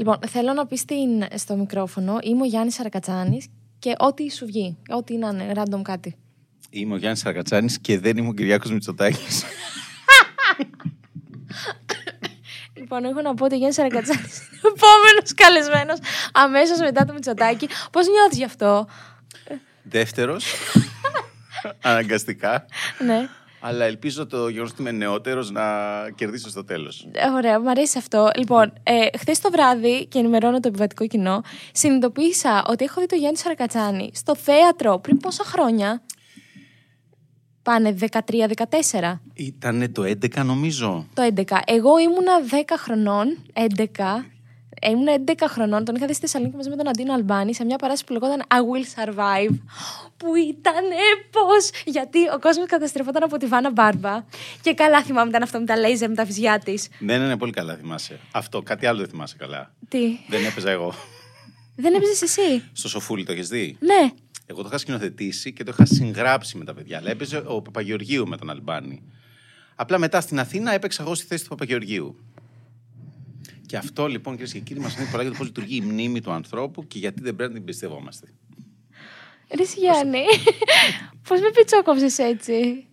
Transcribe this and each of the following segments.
Λοιπόν, θέλω να πεις στο μικρόφωνο, είμαι ο Γιάννης Αρακατσάνη και ό,τι σου βγει. Ό,τι να είναι, random κάτι. Είμαι ο Γιάννης Αρακατσάνη και δεν είμαι ο Κυριάκος Μητσοτάκης. Λοιπόν, έχω να πω ότι ο Γιάννης Αρακατσάνη είναι ο επόμενος καλεσμένος αμέσως μετά το Μητσοτάκη. Πώς νιώθεις γι' αυτό, Δεύτερος. αναγκαστικά. Ναι. Αλλά ελπίζω το γεγονός ότι είμαι νεότερος να κερδίσω στο τέλος. Ε, Ωραία, μου αρέσει αυτό. Λοιπόν, ε, χθες το βράδυ, και ενημερώνω το επιβατικό κοινό, συνειδητοποίησα ότι έχω δει το Γιάννη Σαρακατσάνη στο θέατρο πριν πόσα χρόνια; Πάνε 13-14. Ήταν το 11 νομίζω. Το 11. Εγώ ήμουνα 10 χρονών. 11. Ε, Ήμουν 11 χρονών, τον είχα δει στη Θεσσαλονίκη μαζί με τον Αντίνο Αλμπάνη σε μια παράσταση που λεγόταν I Will Survive. Που ήταν πώς! Γιατί ο κόσμος καταστρεφόταν από τη Βάνα Μπάρμπα. Και καλά θυμάμαι ήταν αυτό με τα λέιζερ, με τα βυζιά της. Ναι, ναι, ναι, πολύ καλά θυμάσαι. Αυτό, κάτι άλλο δεν θυμάσαι καλά. Τι; Δεν έπαιζα εγώ. Δεν έπαιζες εσύ; Στο Σοφούλι το έχεις δει; Ναι. Εγώ το είχα σκηνοθετήσει και το είχα συγγράψει με τα παιδιά. Αλλά έπαιζε ο Παπαγεωργίου με τον Αλμπάνη. Απλά μετά στην Αθήνα έπαιξα εγώ στη θέση του Παπαγεωργίου. Και αυτό λοιπόν κυρίες και κύριοι μας ανήκει πολλά για το πώς λειτουργεί η μνήμη του ανθρώπου και γιατί δεν πρέπει να την πιστεύομαστε. Ρε εσύ, Γιάννη, πώς με πιτσόκοψες έτσι;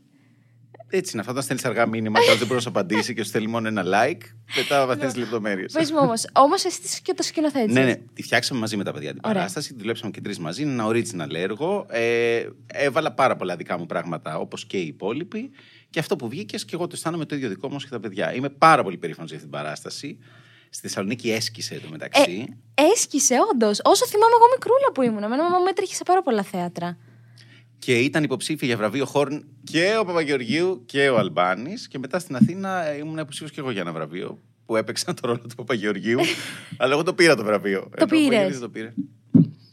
Έτσι είναι. Αυτό όταν στέλνεις αργά μήνυμα και δεν μπορείς να σου απαντήσει και σου στέλνει μόνο ένα like, μετά βαθιέ λεπτομέρειες. Πες μου όμως, όμως εσύ και το σκηνοθέτησε. Ναι, ναι. Τη φτιάξαμε μαζί με τα παιδιά την Ωραία. παράσταση. Τη δουλέψαμε και τρεις μαζί. Είναι ένα original έργο. Ε, έβαλα πάρα πολλά δικά μου πράγματα, όπως και οι υπόλοιποι. Και αυτό που βγήκε και εγώ το αισθάνομαι το ίδιο δικό μου και τα παιδιά. Είμαι πάρα πολύ περήφανος για αυτή την παράσταση. Στη Θεσσαλονίκη έσκησε το μεταξύ. Έσκησε, όντως. Όσο θυμάμαι εγώ μικρούλα που ήμουν. Εμένα μαμά μου έτρεχε σε πάρα πολλά θέατρα. Και ήταν υποψήφια για βραβείο Χόρν και ο Παπαγεωργίου και ο Αλμπάνης. Και μετά στην Αθήνα ε, ήμουν υποψήφιος και εγώ για ένα βραβείο που έπαιξα το ρόλο του Παπαγεωργίου. αλλά εγώ το πήρα το βραβείο. Το Ενώ ο πήρες. Παπαγεωργίου Το πήρε.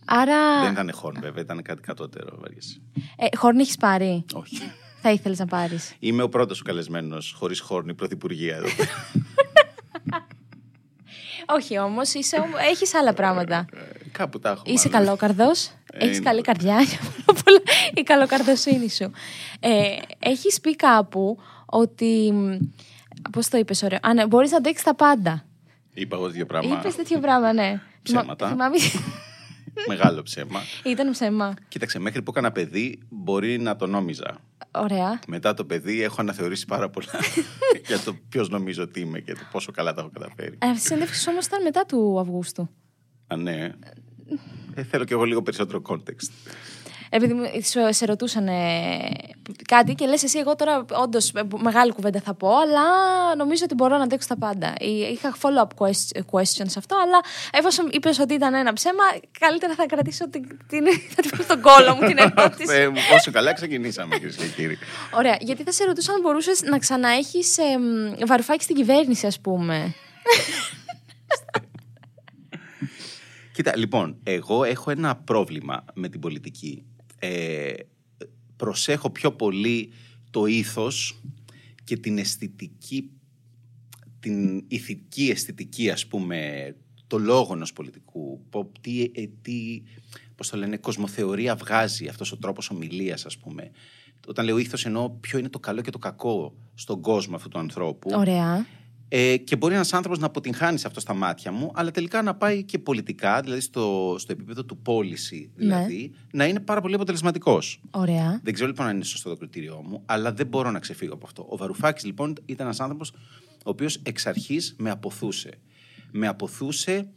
Άρα. Δεν ήταν Χόρν, βέβαια, ήταν κάτι κατώτερο. βαριές. Ε, χόρν έχεις πάρει; Όχι. Θα ήθελες να πάρεις. Είμαι ο πρώτος καλεσμένος χωρίς Χόρν, πρωθυπουργία εδώ. πέρα. Όχι όμως, έχεις άλλα πράγματα. Ε, Κάπου τα έχω. Είσαι μάλλον. καλόκαρδο. Ε, Έχεις είναι. καλή καρδιά. για πάρα πολλά. Η καλοκαρδοσύνη σου. Ε, έχεις πει κάπου ότι. Πώς το είπες, ωραίο. Α, ναι, μπορείς να αντέξεις τα πάντα. Είπα εγώ δύο πράγματα. Είπες τέτοιο πράγμα, ναι. Ψέματα. Θυμάμαι. Μεγάλο ψέμα. Ήταν ψέμα. Κοίταξε, μέχρι που έκανα παιδί μπορεί να το νόμιζα. Ωραία. Μετά το παιδί έχω αναθεωρήσει πάρα πολλά για το ποιος νομίζω ότι είμαι και το πόσο καλά τα έχω καταφέρει. Ε, Αυτή η συνέντευξη όμω ήταν μετά του Αυγούστου. Α, ναι. Ε, θέλω κι εγώ λίγο περισσότερο context. Επειδή μου- σου, σε ρωτούσαν ε, κάτι και λες εσύ εγώ τώρα όντως μεγάλη κουβέντα θα πω, αλλά νομίζω ότι μπορώ να αντέξω τα πάντα. Ε, Είχα follow-up quest- questions σε αυτό, αλλά εφόσον είπες ότι ήταν ένα ψέμα, καλύτερα θα κρατήσω την, την, θα την πω στον κόλο μου την ερώτηση. Θεέ μου, πόσο καλά ξεκινήσαμε, κυρίες και κύριοι. Ωραία, γιατί θα σε ρωτούσα αν μπορούσες να ξαναέχεις ε, μ, βαρουφάκι στην κυβέρνηση, ας πούμε. Κοίτα, λοιπόν, εγώ έχω ένα πρόβλημα με την πολιτική. Ε, προσέχω πιο πολύ το ήθος και την αισθητική, την ηθική αισθητική, ας πούμε, το λόγο ενός πολιτικού. Πο- Τι, ε, τι, πώς το λένε, κοσμοθεωρία βγάζει αυτός ο τρόπος ομιλίας, ας πούμε. Όταν λέω ήθος εννοώ ποιο είναι το καλό και το κακό στον κόσμο αυτού του ανθρώπου. Ωραία. Ε, και μπορεί ένας άνθρωπος να αποτυγχάνεις σε αυτό στα μάτια μου, αλλά τελικά να πάει και πολιτικά, δηλαδή στο, στο επίπεδο του policy, δηλαδή, να είναι πάρα πολύ αποτελεσματικός. Ωραία. Δεν ξέρω λοιπόν αν είναι σωστό το κριτήριό μου, αλλά δεν μπορώ να ξεφύγω από αυτό. Ο Βαρουφάκης λοιπόν ήταν ένας άνθρωπος ο οποίος εξ αρχής με αποθούσε. Με αποθούσε.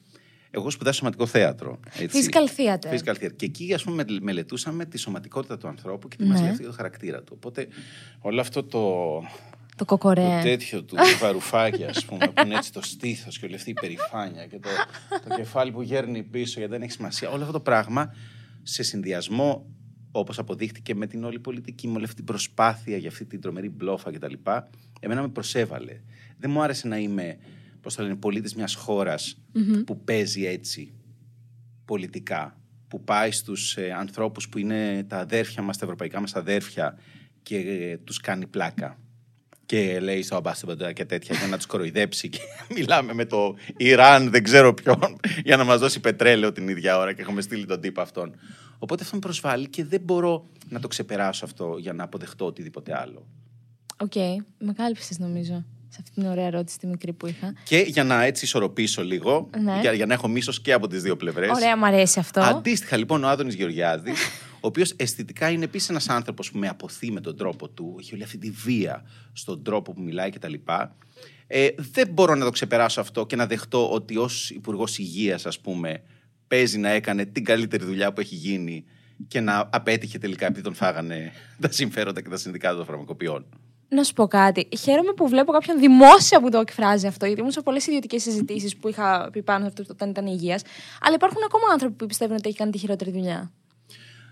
Εγώ σπουδάσα σωματικό θέατρο. Έτσι. Physical theater. Physical theater. Και εκεί, ας πούμε, μελε- μελετούσαμε τη σωματικότητα του ανθρώπου και τι Ναι. μας λέει αυτό για το χαρακτήρα του. Οπότε, όλο αυτό το, Το κοκορέ. το τέτοιο του βαρουφάκι, ας πούμε, που είναι έτσι το στήθος και όλη αυτή η περηφάνεια και το, το κεφάλι που γέρνει πίσω γιατί δεν έχει σημασία. Όλο αυτό το πράγμα σε συνδυασμό, όπως αποδείχτηκε με την όλη πολιτική, με όλη αυτή την προσπάθεια για αυτή την τρομερή μπλόφα κτλ., εμένα με προσέβαλε. Δεν μου άρεσε να είμαι, πώς το λένε, πολίτης μιας χώρας που παίζει έτσι πολιτικά. Που πάει στους ε, ανθρώπους που είναι τα αδέρφια μας, τα ευρωπαϊκά μας αδέρφια και ε, τους κάνει πλάκα και λέει στο αμπάστευοντα και τέτοια για να τους κοροϊδέψει. Και μιλάμε με το Ιράν, δεν ξέρω ποιον, για να μας δώσει πετρέλαιο την ίδια ώρα και έχουμε στείλει τον τύπο αυτόν. Οπότε αυτό με προσβάλλει και δεν μπορώ να το ξεπεράσω αυτό για να αποδεχτώ οτιδήποτε άλλο. Οκ, με κάλυψες νομίζω. σε αυτή την ωραία ερώτηση τη μικρή που είχα. Και για να έτσι ισορροπήσω λίγο, Ναι. για, για να έχω μίσος και από τις δύο πλευρές. Ωραία, μου αρέσει αυτό. Αντίστοιχα λοιπόν ο Άδωνης Γεωργιάδης, ο οποίος αισθητικά είναι επίσης ένας άνθρωπος που με απωθεί με τον τρόπο του, έχει όλη αυτή τη βία στον τρόπο που μιλάει κτλ. Ε, δεν μπορώ να το ξεπεράσω αυτό και να δεχτώ ότι ως Υπουργός Υγείας, ας πούμε, παίζει να έκανε την καλύτερη δουλειά που έχει γίνει και να απέτυχε τελικά επειδή τον φάγανε τα συμφέροντα και τα συνδικάτα των φαρμακοποιών. Να σου πω κάτι. Χαίρομαι που βλέπω κάποιον δημόσια που το εκφράζει αυτό, γιατί ήμουν σε πολλές ιδιωτικές συζητήσεις που είχα πει πάνω σε αυτό όταν ήταν υγείας. Αλλά υπάρχουν ακόμα άνθρωποι που πιστεύουν ότι έχει κάνει τη χειρότερη δουλειά.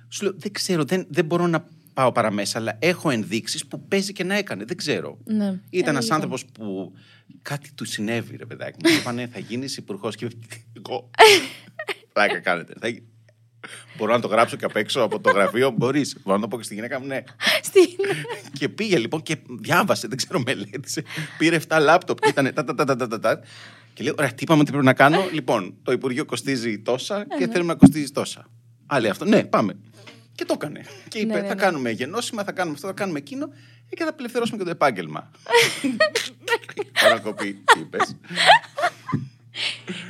Σου λέω, δεν ξέρω, δεν, δεν μπορώ να πάω παραμέσα, αλλά έχω ενδείξεις που παίζει και να έκανε. Δεν ξέρω. Ναι. Ήταν Ε, ένας λοιπόν. άνθρωπος που κάτι του συνέβη, ρε παιδάκι μου. Του είπανε, θα γίνεις υπουργός και. Εγώ. Πλάκα κάνετε. Θα... γι- Μπορώ να το γράψω και απ' έξω από το γραφείο. Μπορείς. Μπορώ να το πω και στη γυναίκα μου, ναι. Στην... και πήγε λοιπόν και διάβασε, δεν ξέρω, μελέτησε. Πήρε 7 λάπτοπ και ήταν. Τα, τα, τα, τα, τα, τα, τα. Και λέει: Ωραία, τι είπαμε ότι πρέπει να κάνω. Λοιπόν, το Υπουργείο κοστίζει τόσα και θέλουμε να κοστίζει τόσα. Άλλη αυτό. Ναι, πάμε. Και το έκανε. Και είπε: Ναι, ναι, Θα ναι. κάνουμε γενώσιμα, θα κάνουμε αυτό, θα κάνουμε εκείνο ε, και θα απελευθερώσουμε και το επάγγελμα. Παρακοπή, τι είπες.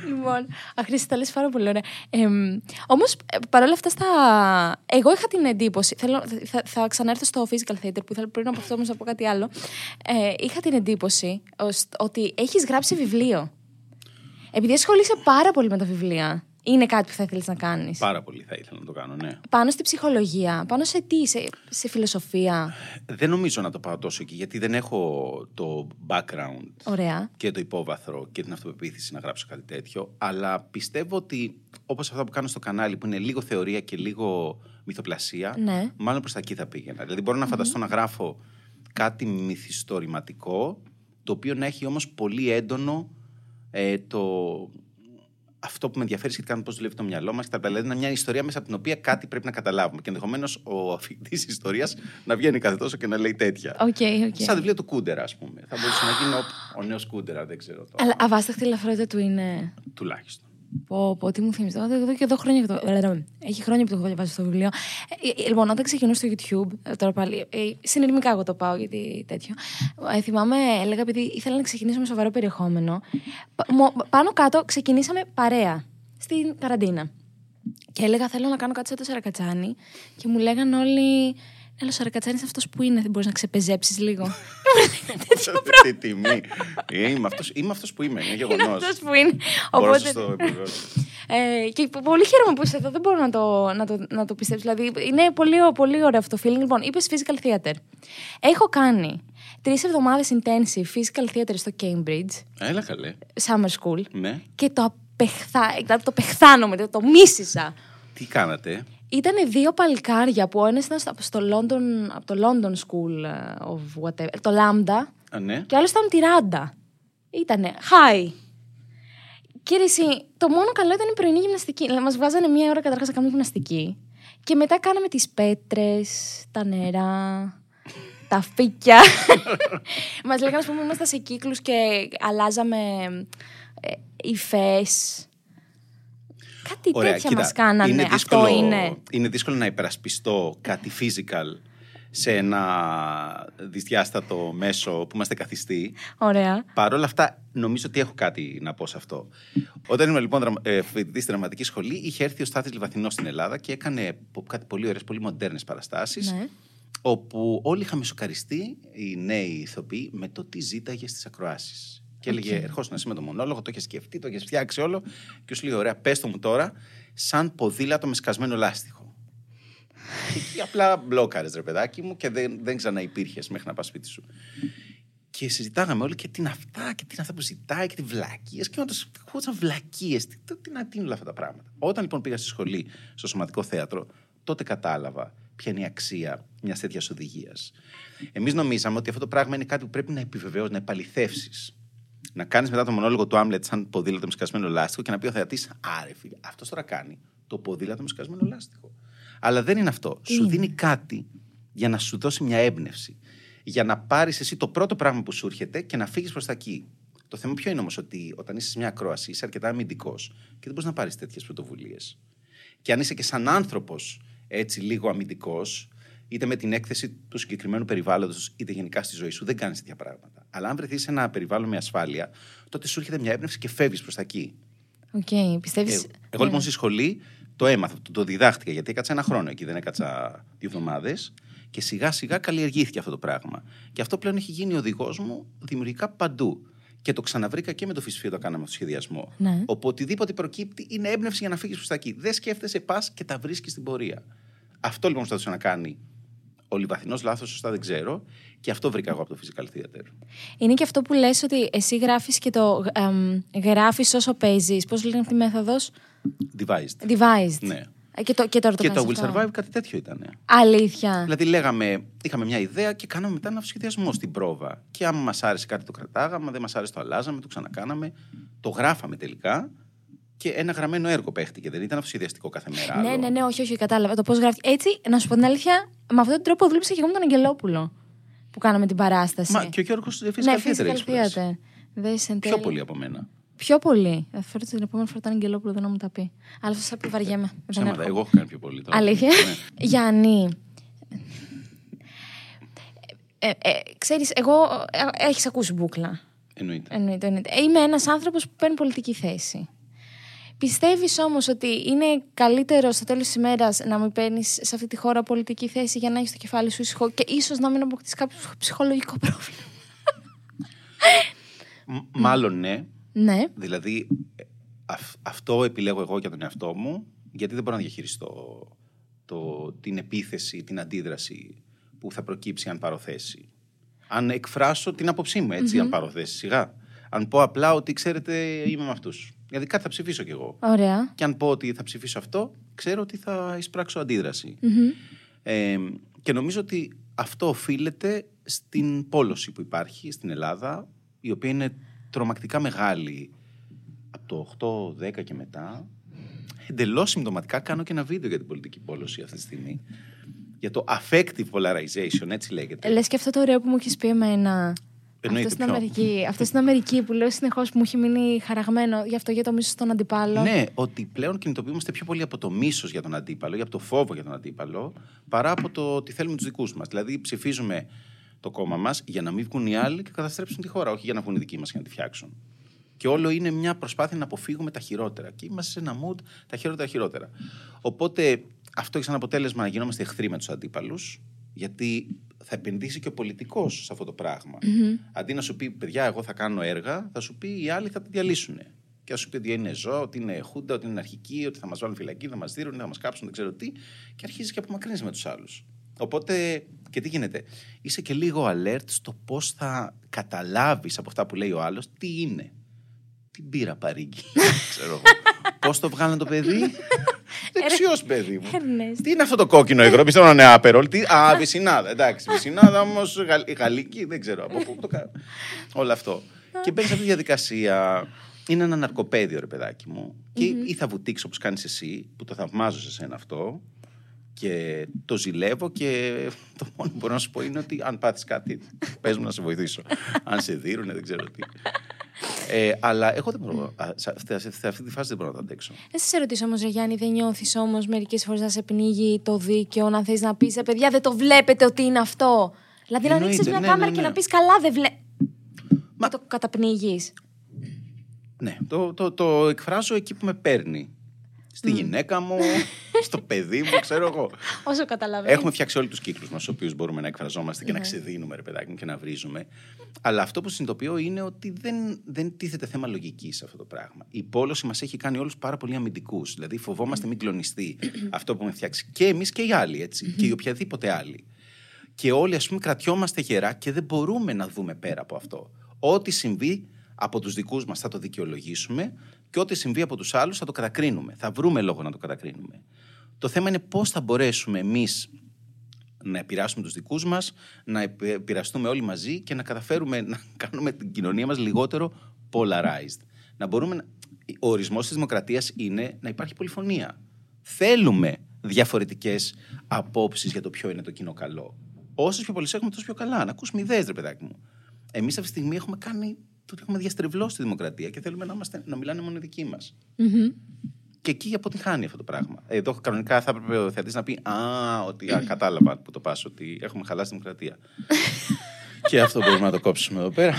λοιπόν, αχρήσι, τα λες πάρα πολύ ωραία. Ε, Όμως, παρόλα αυτά, στα... εγώ είχα την εντύπωση. Θέλω, θα, θα ξανάρθω στο physical theater που ήθελα πριν από αυτό όμως να πω κάτι άλλο. Ε, είχα την εντύπωση ως- ότι έχεις γράψει βιβλίο. Επειδή ασχολείσαι πάρα πολύ με τα βιβλία, είναι κάτι που θα ήθελες να κάνεις. Πάρα πολύ θα ήθελα να το κάνω, ναι. Πάνω στη ψυχολογία, πάνω σε τι, σε, σε φιλοσοφία. Δεν νομίζω να το πάω τόσο εκεί, γιατί δεν έχω το background Ωραία. και το υπόβαθρο και την αυτοπεποίθηση να γράψω κάτι τέτοιο. Αλλά πιστεύω ότι όπως αυτά που κάνω στο κανάλι, που είναι λίγο θεωρία και λίγο μυθοπλασία, Ναι. μάλλον προς τα εκεί θα πήγαινα. Δηλαδή, μπορώ να φανταστώ να γράφω κάτι μυθιστορηματικό, το οποίο να έχει όμως πολύ έντονο ε, το. Αυτό που με ενδιαφέρει σχετικά με πώς δουλεύει το μυαλό μας, δηλαδή να μια ιστορία μέσα από την οποία κάτι πρέπει να καταλάβουμε. Και ενδεχομένως ο αφηγητής ιστορίας να βγαίνει κάθε τόσο και να λέει τέτοια. OK, OK. Σαν βιβλίο του Κούντερα, ας πούμε. Θα μπορούσε να γίνει ο, ο νέος Κούντερα, δεν ξέρω το. Αλλά αβάσταχτη ελαφρότητα του είναι. Τουλάχιστον. Πω, πω, τι μου θυμίζει. Εδώ, εδώ και εδώ χρόνια και το. ε, Έχει χρόνια που το έχω διαβάσει στο βιβλίο. Ε, ε, λοιπόν, όταν ξεκινούσα στο YouTube, ε, τώρα πάλι. Ε, συνειρμικά εγώ το πάω γιατί τέτοιο. Ε, θυμάμαι, έλεγα, επειδή ήθελα να ξεκινήσω με σοβαρό περιεχόμενο. πα- μο- πάνω κάτω ξεκινήσαμε παρέα στην καραντίνα. Και έλεγα, θέλω να κάνω κάτι σαν το Σαρακατσάνι. Και μου λέγαν όλοι. Έλα, ο Σαρακατσάνη είναι αυτός που είναι, δεν μπορείς να ξεπεζέψει λίγο. Τι τιμή. Ε, Είμαι αυτό είμαι αυτός που είμαι, είναι γεγονός. αυτός που είναι. Μπορώ να Οπότε. σας το επιβεβαιώσω. Ε, και πολύ χαίρομαι που είσαι εδώ. Δεν μπορώ να το, να το, να το πιστέψω. Δηλαδή, είναι πολύ, πολύ ωραίο αυτό το feeling. Λοιπόν, είπες physical theater. Έχω κάνει τρεις εβδομάδες intensive physical theater στο Cambridge, Έλα καλέ. summer school, Ναι. και το απεχθά, δηλαδή το πεχθάνομαι, το μίσησα. Τι κάνατε; Ήταν δύο παλικάρια που ο ένας ήταν στο, στο London, από το London School ε, of whatever, το Lambda, Α, ναι. και ο άλλος ήταν τη Ράντα. Ήτανε. Hi. Κύριε, εσύ, το μόνο καλό ήταν η πρωινή γυμναστική. Μας βγάζανε μία ώρα καταρχάς να κάνουμε γυμναστική. Και μετά κάναμε τις πέτρες, τα νερά, τα φύκια. Μας λέγανε, ας πούμε, ήμασταν σε κύκλους και αλλάζαμε ε, υφές. Κάτι τέτοια μας κάνανε. είναι Αυτό δύσκολο, είναι. είναι δύσκολο να υπερασπιστώ κάτι physical σε ένα δυσδιάστατο μέσο που είμαστε καθιστοί. Ωραία. Παρ' όλα αυτά, νομίζω ότι έχω κάτι να πω σε αυτό. Όταν ήμουν λοιπόν δραμα- ε, φοιτητής στη δραματική σχολή, είχε έρθει ο Στάθης Λιβαθινός στην Ελλάδα και έκανε πο- κάτι πολύ ωραίες, πολύ μοντέρνες παραστάσεις. Ναι. Όπου όλοι είχαμε σοκαριστεί, οι νέοι ηθοποιοί, με το τι ζήταγες στις ακροάσεις. Και έλεγε: Οκ. Ερχόσουν εσύ με το μονόλογο, το είχε σκεφτεί, το είχε φτιάξει όλο. Και σου λέει: Ωραία, πες το μου τώρα, σαν ποδήλατο με σκασμένο λάστιχο. Και εκεί απλά μπλόκαρες, ρε παιδάκι μου, και δεν, δεν ξαναυπήρχες μέχρι να πας σπίτι σου. Και συζητάγαμε όλοι και τι είναι αυτά και τι είναι αυτά που ζητάει και τι βλακίες. Και όντως ακούγονταν βλακίες. Τι, τι, τι, να- τι είναι όλα αυτά τα πράγματα. Όταν λοιπόν πήγα στη σχολή, στο σωματικό θέατρο, τότε κατάλαβα ποια είναι η αξία μιας τέτοιας οδηγίας. Εμείς νομίζαμε ότι αυτό το πράγμα είναι κάτι που πρέπει να επιβεβαιώσεις, να επαληθεύσεις. Να κάνεις μετά το μονόλογο του Άμλετ σαν ποδήλατο με σκασμένο λάστιχο και να πει ο θεατής: Άρε, φίλε, αυτός τώρα κάνει το ποδήλατο με σκασμένο λάστιχο. Αλλά δεν είναι αυτό. Τι Σου είναι; δίνει κάτι για να σου δώσει μια έμπνευση. Για να πάρεις εσύ το πρώτο πράγμα που σου έρχεται και να φύγεις προς τα εκεί. Το θέμα ποιο είναι όμως ότι όταν είσαι σε μια ακρόαση είσαι αρκετά αμυντικός και δεν μπορείς να πάρεις τέτοιες πρωτοβουλίες. Και αν είσαι και σαν άνθρωπος έτσι λίγο αμυντικός, είτε με την έκθεση του συγκεκριμένου περιβάλλοντος, είτε γενικά στη ζωή σου, δεν κάνεις τέτοια πράγματα. Αλλά αν βρεθείς σε ένα περιβάλλον με ασφάλεια, τότε σου έρχεται μια έμπνευση και φεύγεις προς τα εκεί. OK, okay, πιστεύει. Ε, εγώ λοιπόν στη σχολή το έμαθα, το, το διδάχτηκα, γιατί έκατσα ένα χρόνο εκεί, δεν έκατσα δύο εβδομάδες. Και σιγά σιγά καλλιεργήθηκε αυτό το πράγμα. Και αυτό πλέον έχει γίνει οδηγός μου δημιουργικά παντού. Και το ξαναβρήκα και με το φυσικό το κάναμε το σχεδιασμό. Ναι. Οπότε οτιδήποτε προκύπτει είναι έμπνευση για να φύγεις προς τα εκεί. Δεν σκέφτεσαι, πας και τα βρίσκεις στην πορεία. Αυτό λοιπόν προσπαθούσε να κάνει ο Λιβαθινός λάθος, σωστά δεν ξέρω. Και αυτό βρήκα εγώ από το Physical Theater. Είναι και αυτό που λες ότι εσύ γράφεις και το εμ, γράφεις όσο παίζεις. Πώς λένε αυτή η μέθοδος; Devised. Devised. Ναι. Ε, Και, το, και τώρα το και το κάνεις Will αυτό. Survive κάτι τέτοιο ήταν. Αλήθεια. Δηλαδή, λέγαμε, είχαμε μια ιδέα και κάναμε μετά ένα σχεδιασμό στην πρόβα. Και άμα μας άρεσε κάτι, το κρατάγαμε. Αν δεν μας άρεσε, το αλλάζαμε, το ξανακάναμε. Το γράφαμε τελικά. Και ένα γραμμένο έργο παίχτηκε. Δεν ήταν αυτοσχεδιαστικό κάθε μέρα. Ναι, άλλο. ναι, ναι, όχι, όχι, κατάλαβα. Το πώς γράφει. Έτσι, να σου πω την αλήθεια, με αυτόν τον τρόπο δούλεψα και εγώ με τον Αγγελόπουλο που κάναμε την παράσταση. Μα και ο Γιώργος Physical ναι, Theater physical έχεις σπουδάσει. theater. Δες εν Πιο τέλει. πολύ από μένα. Πιο πολύ. Θα φέρω την επόμενη φορά τον Αγγελόπουλο δεν να μου τα πει. Αλλά αυτό θα πει βαριέμαι. Δεν Ψέματα, έρχομαι. εγώ έχω κάνει πιο πολύ τώρα. Αλήθεια. Ναι. Γιάννη. Ε, ε, ξέρεις, εγώ... Ε, έχεις ακούσει μπούκλα. Εννοείται. Εννοείται, εννοείται. Ε, Είμαι ένας άνθρωπος που παίρνει πολιτική θέση. Πιστεύεις όμως ότι είναι καλύτερο στο τέλος της ημέρας να μην παίρνεις σε αυτή τη χώρα πολιτική θέση για να έχεις το κεφάλι σου ήσυχο και ίσως να μην αποκτήσεις κάποιο ψυχολογικό πρόβλημα; Μ- Μάλλον ναι. ναι. Δηλαδή, ε, αυ- αυτό επιλέγω εγώ για τον εαυτό μου, γιατί δεν μπορώ να διαχειριστώ το, την επίθεση, την αντίδραση που θα προκύψει αν πάρω θέση. Αν εκφράσω την άποψή μου, ετσι αν πάρω θέση, σιγά. Αν πω απλά ότι ξέρετε, είμαι με αυτούς. Γιατί κάτι θα ψηφίσω κι εγώ. Ωραία. Και αν πω ότι θα ψηφίσω αυτό, ξέρω ότι θα εισπράξω αντίδραση. Ε, και νομίζω ότι αυτό οφείλεται στην πόλωση που υπάρχει στην Ελλάδα, η οποία είναι τρομακτικά μεγάλη από το 8-10 και μετά. Εντελώς συμπτωματικά κάνω και ένα βίντεο για την πολιτική πόλωση αυτή τη στιγμή. Για το affective polarization, έτσι λέγεται. Λες και αυτό το ωραίο που μου έχεις πει εμένα. Εννοείται, αυτό, στην ποιο; Αμερική, αυτό στην Αμερική που λέω συνεχώς που μου έχει μείνει χαραγμένο γι' αυτό για το μίσος των αντιπάλων. Ναι, ότι πλέον κινητοποιούμαστε πιο πολύ από το μίσος για τον αντίπαλο ή από το φόβο για τον αντίπαλο, παρά από το ότι θέλουμε τους δικούς μας. Δηλαδή, ψηφίζουμε το κόμμα μας για να μην βγουν οι άλλοι και καταστρέψουν τη χώρα, όχι για να βγουν οι δικοί μας και να τη φτιάξουν. Και όλο είναι μια προσπάθεια να αποφύγουμε τα χειρότερα. Και είμαστε σε ένα mood τα χειρότερα χειρότερα. Οπότε αυτό έχει σαν αποτέλεσμα να γινόμαστε εχθροί με τους αντίπαλους, γιατί θα επενδύσει και ο πολιτικός σε αυτό το πραγμα Αντί να σου πει, παιδιά, εγώ θα κάνω έργα, θα σου πει οι άλλοι θα τα διαλύσουν. Και θα σου πει ότι είναι ζώο, ότι είναι χούντα, ότι είναι αρχική, ότι θα μας βάλουν φυλακή, θα μας δίνουν, θα μας κάψουν, δεν ξέρω τι. Και αρχίζεις και απομακρύνεις με τους άλλους. Οπότε, και τι γίνεται. Είσαι και λίγο alert στο πώς θα καταλάβεις από αυτά που λέει ο άλλος τι είναι. Την πήρα παρήγγι. ξέρω εγώ. Πώς το βγάλανε το παιδί; Δεξιός παιδί μου. Έρνες. Τι είναι αυτό το κόκκινο υγρό, πιστεύω να είναι άπερολ. Τι... Α, βυσινάδα, εντάξει. Βυσινάδα όμως γαλλική, δεν ξέρω από πού το κάνω. Όλο αυτό. και μπαίνει σε αυτή τη διαδικασία. Είναι ένα ναρκοπαίδιο, ρε παιδάκι μου. Και ή θα βουτήξεις όπως κάνεις εσύ, που το θαυμάζω σε σένα αυτό. Και το ζηλεύω και το μόνο που μπορώ να σου πω είναι ότι αν πάθεις κάτι, πες μου να σε βοηθήσω. αν σε δίνουνε, δεν ξέρω τι. Ε, αλλά εγώ δεν μπορώ, α, σε αυτή, σε αυτή τη φάση δεν μπορώ να το αντέξω. Δεν σε ρωτήσω όμως, Γιάννη, δεν νιώθεις όμως μερικές φορές να σε πνίγει το δίκαιο, να θες να πεις, «Ε, παιδιά, δεν το βλέπετε ότι είναι αυτό. Δηλαδή να Εννοείται, ανοίξει μια ναι, κάμερα ναι, και ναι. να πεις, καλά, δεν βλέπει. Μα- Το καταπνίγεις. Ναι, το, το, το εκφράζω εκεί που με παίρνει. Στη γυναίκα μου, στο παιδί μου, ξέρω εγώ. Όσο καταλαβαίνω. Έχουμε φτιάξει όλοι τους κύκλους μας, στους οποίους μπορούμε να εκφραζόμαστε και να ξεδίνουμε, ρε παιδάκι μου, και να βρίζουμε. Αλλά αυτό που συνειδητοποιώ είναι ότι δεν, δεν τίθεται θέμα λογικής σε αυτό το πράγμα. Η πόλωση μας έχει κάνει όλους πάρα πολύ αμυντικούς. Δηλαδή, φοβόμαστε μην κλονιστεί αυτό που έχουμε φτιάξει και εμείς και οι άλλοι, έτσι. και οι οποιαδήποτε άλλοι. Και όλοι, ας πούμε, κρατιόμαστε γερά και δεν μπορούμε να δούμε πέρα από αυτό. Ό,τι συμβεί από τους δικούς μας θα το δικαιολογήσουμε και ό,τι συμβεί από τους άλλους θα το κατακρίνουμε. Θα βρούμε λόγο να το κατακρίνουμε. Το θέμα είναι πώς θα μπορέσουμε εμείς να επηρεάσουμε τους δικούς μας, να επ- επηρεαστούμε όλοι μαζί και να καταφέρουμε να κάνουμε την κοινωνία μας λιγότερο polarized. Να μπορούμε να... Ο ορισμός της δημοκρατίας είναι να υπάρχει πολυφωνία. Θέλουμε διαφορετικές απόψεις για το ποιο είναι το κοινό καλό. Όσες πιο πολλές έχουμε, τόσο πιο καλά. Να ακούσουμε ιδέες, ρε παιδάκι μου. Εμείς αυτή τη στιγμή έχουμε κάνει το ότι έχουμε διαστρεβλώσει τη δημοκρατία και θέλουμε να, είμαστε, να μιλάνε μόνο οι δικοί μας. Και Και εκεί αποτυχάνει αυτό το πράγμα. Εδώ κανονικά θα έπρεπε ο θεατής να πει Α, ότι α, κατάλαβα που το πας, ότι έχουμε χαλάσει τη δημοκρατία. και αυτό μπορούμε να το κόψουμε εδώ πέρα.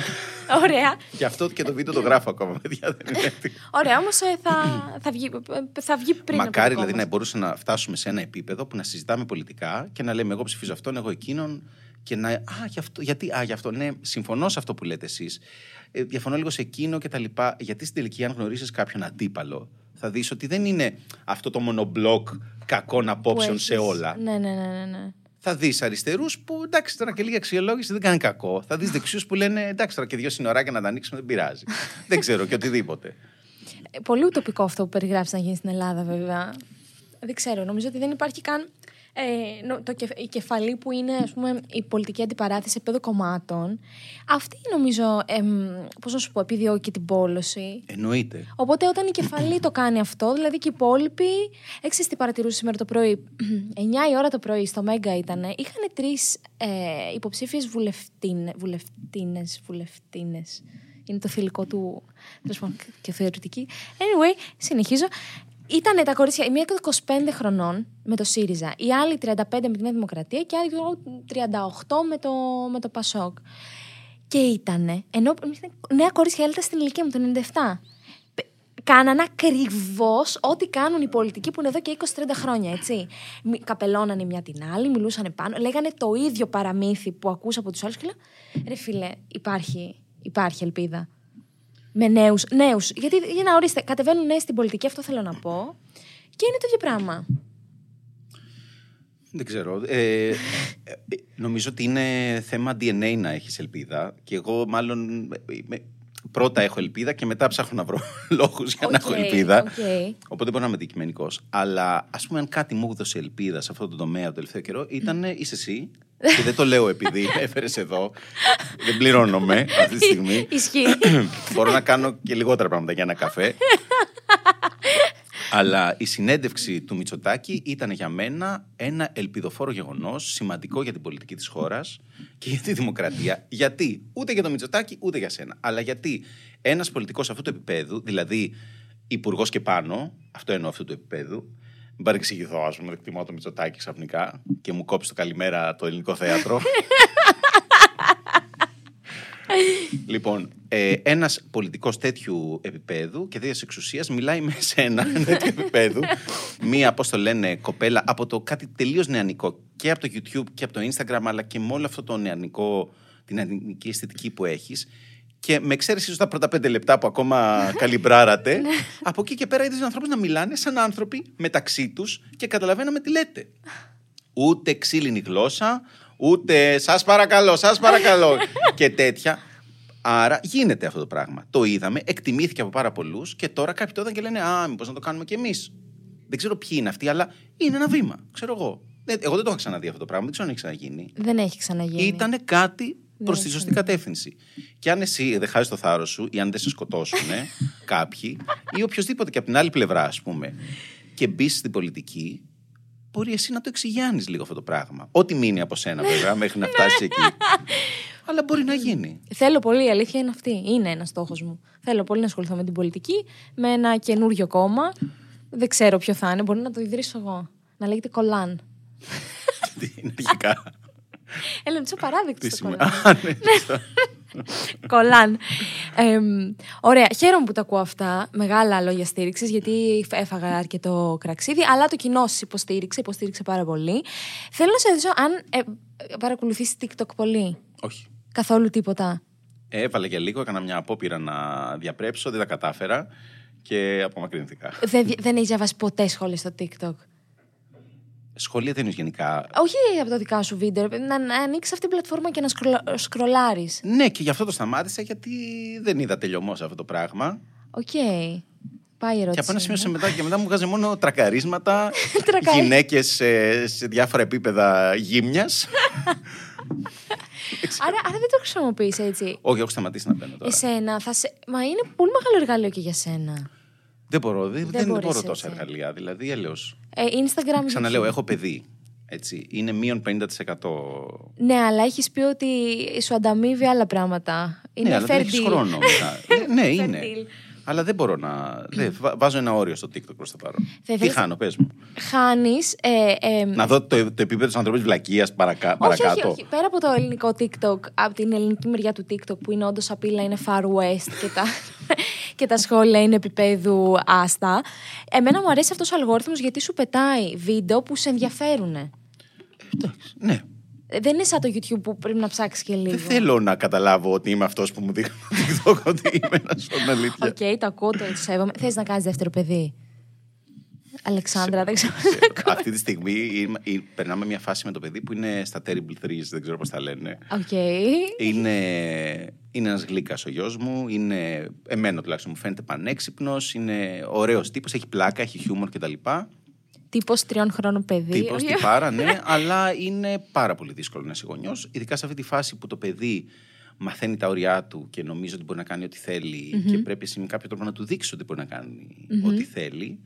Ωραία. Και αυτό και το βίντεο το γράφω ακόμα, παιδιά. Δεν είναι έτοιμο. Ωραία, όμως θα, θα, βγει, ε, θα βγει πριν. Μακάρι από το δηλαδή κόμμα. να μπορούσαμε να φτάσουμε σε ένα επίπεδο που να συζητάμε πολιτικά και να λέμε εγώ ψηφίζω αυτόν, εγώ εκείνον. Και να. Α, γι αυτό, γιατί, α, γι' αυτό, ναι, συμφωνώ σε αυτό που λέτε εσείς. Ε, διαφωνώ λίγο σε εκείνο και τα λοιπά. Γιατί στην τελική, αν γνωρίσεις κάποιον αντίπαλο, θα δεις ότι δεν είναι αυτό το μονομπλοκ κακών Που απόψεων σε έχεις. όλα. Ναι, ναι, ναι. ναι, ναι. Θα δεις αριστερούς που εντάξει τώρα και λίγη αξιολόγηση δεν κάνει κακό. Θα δεις δεξιούς που λένε εντάξει τώρα και δύο συνοράκια να τα ανοίξουμε δεν πειράζει. δεν ξέρω και οτιδήποτε. Ε, Πολύ ουτοπικό αυτό που περιγράφεις να γίνει στην Ελλάδα, βέβαια. Δεν ξέρω. Νομίζω ότι δεν υπάρχει καν. Ε, νο- το, κεφ- η κεφαλή που είναι ας πούμε, η πολιτική αντιπαράθεση σε επίπεδο κομμάτων, αυτή νομίζω, εμ, πώς να σου πω, επιδιώκει την πόλωση. Εννοείται. Οπότε όταν η κεφαλή το κάνει αυτό, δηλαδή και οι υπόλοιποι. Έξι τι παρατηρούσε σήμερα το πρωί. 9 η ώρα το πρωί στο Μέγκα ήταν. Είχαν τρεις ε, υποψήφιες βουλευτίνες. Βουλευτίνες. Είναι το θηλυκό του. τέλος πάντων, και θεωρητική. Anyway, συνεχίζω. Ήταν τα κορίτσια, η μία 25 χρονών με το ΣΥΡΙΖΑ, η άλλη 35 με τη Νέα Δημοκρατία και η άλλη 38 με το, με το ΠΑΣΟΚ. Και ήτανε, ενώ ήταν νέα κορίτσια, έλτα στην ηλικία μου, το 97. Π- Κάνανε ακριβώς ό,τι κάνουν οι πολιτικοί που είναι εδώ και 20-30 χρόνια, έτσι. Μι- Καπελώνανε η μια την άλλη, μιλούσαν πάνω, λέγανε το ίδιο παραμύθι που ακούσα από τους άλλους και λέω: Ρε φίλε, υπάρχει, υπάρχει ελπίδα. Με νέους. Νέους. Γιατί, για να ορίστε, κατεβαίνουν νέοι στην πολιτική, αυτό θέλω να πω. Και είναι το ίδιο πράγμα. Δεν ξέρω. Ε, ε, νομίζω ότι είναι θέμα DNA να έχεις ελπίδα. Και εγώ μάλλον ε, είμαι- πρώτα έχω ελπίδα και μετά ψάχνω να βρω λόγους για να έχω Οκ, ελπίδα. οκ. Οπότε μπορώ να είμαι αντικειμενικός. Αλλά ας πούμε, αν κάτι μου έδωσε ελπίδα σε αυτό το τομέα το τελευταίο καιρό, ήταν είσαι εσύ. Και δεν το λέω επειδή έφερες εδώ. δεν πληρώνομαι αυτή τη στιγμή. Ισχύει. Μπορώ να κάνω και λιγότερα πράγματα για ένα καφέ. Αλλά η συνέντευξη του Μητσοτάκη ήταν για μένα ένα ελπιδοφόρο γεγονός, σημαντικό για την πολιτική της χώρας και για τη δημοκρατία. Γιατί, ούτε για τον Μητσοτάκη, ούτε για σένα. Αλλά γιατί ένας πολιτικός αυτού του επίπεδου, δηλαδή υπουργός και πάνω, αυτό εννοώ αυτού του επίπεδου, μην παρεξηγηθώ, ας πούμε, εκτιμώ το Μητσοτάκη ξαφνικά και μου κόψει το καλημέρα το ελληνικό θέατρο. Λοιπόν, ε, ένας πολιτικός τέτοιου επίπεδου και τέτοιας εξουσίας μιλάει με σένα τέτοιου επίπεδου. Μία, πώς το λένε, κοπέλα από το κάτι τελείως νεανικό και από το YouTube και από το Instagram, αλλά και με όλο αυτό το νεανικό, την νεανική αισθητική που έχεις. Και με εξαίρεση ίσως τα πρώτα πέντε λεπτά που ακόμα καλυμπράρατε, από εκεί και πέρα είδες ανθρώπους να μιλάνε σαν άνθρωποι μεταξύ τους και καταλαβαίναμε τι λέτε. Ούτε ξύλινη γλώσσα, ούτε σας παρακαλώ, σας παρακαλώ και τέτοια. Άρα γίνεται αυτό το πράγμα. Το είδαμε, εκτιμήθηκε από πάρα πολλούς και τώρα κάποιοι τότε και λένε Α, μήπως να το κάνουμε κι εμείς. Δεν ξέρω ποιοι είναι αυτοί, αλλά είναι ένα βήμα. Ξέρω εγώ. Δεν- Εγώ δεν το έχω ξαναδεί αυτό το πράγμα, δεν ξέρω αν έχει ξαναγίνει. Δεν έχει ξαναγίνει. Ήταν κάτι προς τη έχει σωστή κατεύθυνση. Και αν εσύ δεν χάσεις το θάρρος σου ή αν δεν σε σκοτώσουν κάποιοι ή οποιοδήποτε και από την άλλη πλευρά, ας πούμε, και μπεις στην πολιτική, μπορεί εσύ να το εξηγιάνεις λίγο αυτό το πράγμα. Ό,τι μείνει από σένα, βέβαια, μέχρι να φτάσεις εκεί. Αλλά μπορεί να γίνει. Θέλω πολύ, η αλήθεια είναι αυτή. Είναι ένας στόχος μου. Θέλω πολύ να ασχοληθώ με την πολιτική, με ένα καινούριο κόμμα. Δεν ξέρω ποιο θα είναι, μπορεί να το ιδρύσω εγώ. Να λέγεται Κολάν. Τι είναι αρχικά. Έλα, τι παράδειγμα Τι στο σημαίνει; Κολάν. Α, ναι, σωστά. Κολάν. Εμ, ωραία, χαίρομαι που τα ακούω αυτά. Μεγάλα λόγια στήριξης, γιατί έφαγα αρκετό κραξίδι, αλλά το κοινό σας υποστήριξε, υποστήριξε πάρα πολύ. Θέλω να σε ρωτήσω αν ε, παρακολουθείς TikTok πολύ; Όχι. Καθόλου τίποτα; Έβαλα για λίγο, έκανα μια απόπειρα να διαπρέψω, δεν τα κατάφερα και απομακρύνθηκα. Δεν, δεν έχεις διαβάσει ποτέ σχόλια στο TikTok; Σχόλια δεν είναι γενικά. Όχι από τα δικά σου βίντεο, να, να ανοίξεις αυτή την πλατφόρμα και να σκρολα, σκρολάρεις. Ναι, και γι' αυτό το σταμάτησα, γιατί δεν είδα τελειωμό σε αυτό το πράγμα. Οκ. Πάει η ερώτηση. Και από ένα σημείο μου. σε μετά και μετά μου βγάζει μόνο τρακαρίσματα, Τρακαρί- γυναίκες σε, σε διάφορα επίπεδα γύμνιας. Άρα, άρα δεν το χρησιμοποιείς έτσι. Όχι, έχω σταματήσει να μπαίνω τώρα. Εσένα θα σε. Μα είναι πολύ μεγάλο εργαλείο και για σένα. Δεν μπορώ, δεν, δεν, μπορείς μπορώ τόσα έτσι. εργαλεία. Δηλαδή, έλεος. Ε, Instagram. Ξαναλέω, YouTube. έχω παιδί. Έτσι. Είναι μείον 50%. Ναι, αλλά έχεις πει ότι σου ανταμείβει άλλα πράγματα. Είναι ναι, αλλά δεν fair έχεις deal. χρόνο μετά. ναι, ναι, Fair είναι. Deal. Αλλά δεν μπορώ να. δεν, βα- βάζω ένα όριο στο TikTok προς το παρόν. Θα Τι ήθελες- χάνω, πες μου. Χάνεις. Ε, ε, Να δω το, το επίπεδο της ανθρώπινης βλακείας παρακα, όχι, παρακάτω. όχι, όχι. Πέρα από το ελληνικό TikTok, από την ελληνική μεριά του TikTok που είναι όντως απειλά, είναι Far West και τα, και τα σχόλια είναι επίπεδου άστα. Εμένα μου αρέσει αυτός ο αλγόριθμος γιατί σου πετάει βίντεο που σε ενδιαφέρουν. Εντάξει, ναι. Ε, Δεν είναι σαν το YouTube που πρέπει να ψάξεις και λίγο. Δεν θέλω να καταλάβω ότι είμαι αυτός που μου δείχνει το TikTok ότι είμαι ένα στ' αλήθεια. Οκ, το ακούω, το σέβομαι. Θες να κάνεις δεύτερο παιδί; Αλεξάνδρα, δεν ξέρω. Αυτή τη στιγμή είμαι- ε, περνάμε μια φάση με το παιδί που είναι στα Terrible Threes, δεν ξέρω πώς τα λένε. Οκ. Είναι, είναι ένας γλύκας ο γιος μου. Είναι, εμένα τουλάχιστον μου φαίνεται πανέξυπνος. Είναι ωραίος τύπος, έχει πλάκα, έχει χιούμορ κτλ. Τύπος τριών χρόνων παιδί. Τύπος, Όχι. τυπάρα, ναι, αλλά είναι πάρα πολύ δύσκολο να είσαι γονιός. Ειδικά σε αυτή τη φάση που το παιδί μαθαίνει τα όριά του και νομίζει ότι μπορεί να κάνει ό,τι θέλει και πρέπει εσύ με κάποιο τρόπο να του δείξει ότι μπορεί να κανει ό,τι θέλει.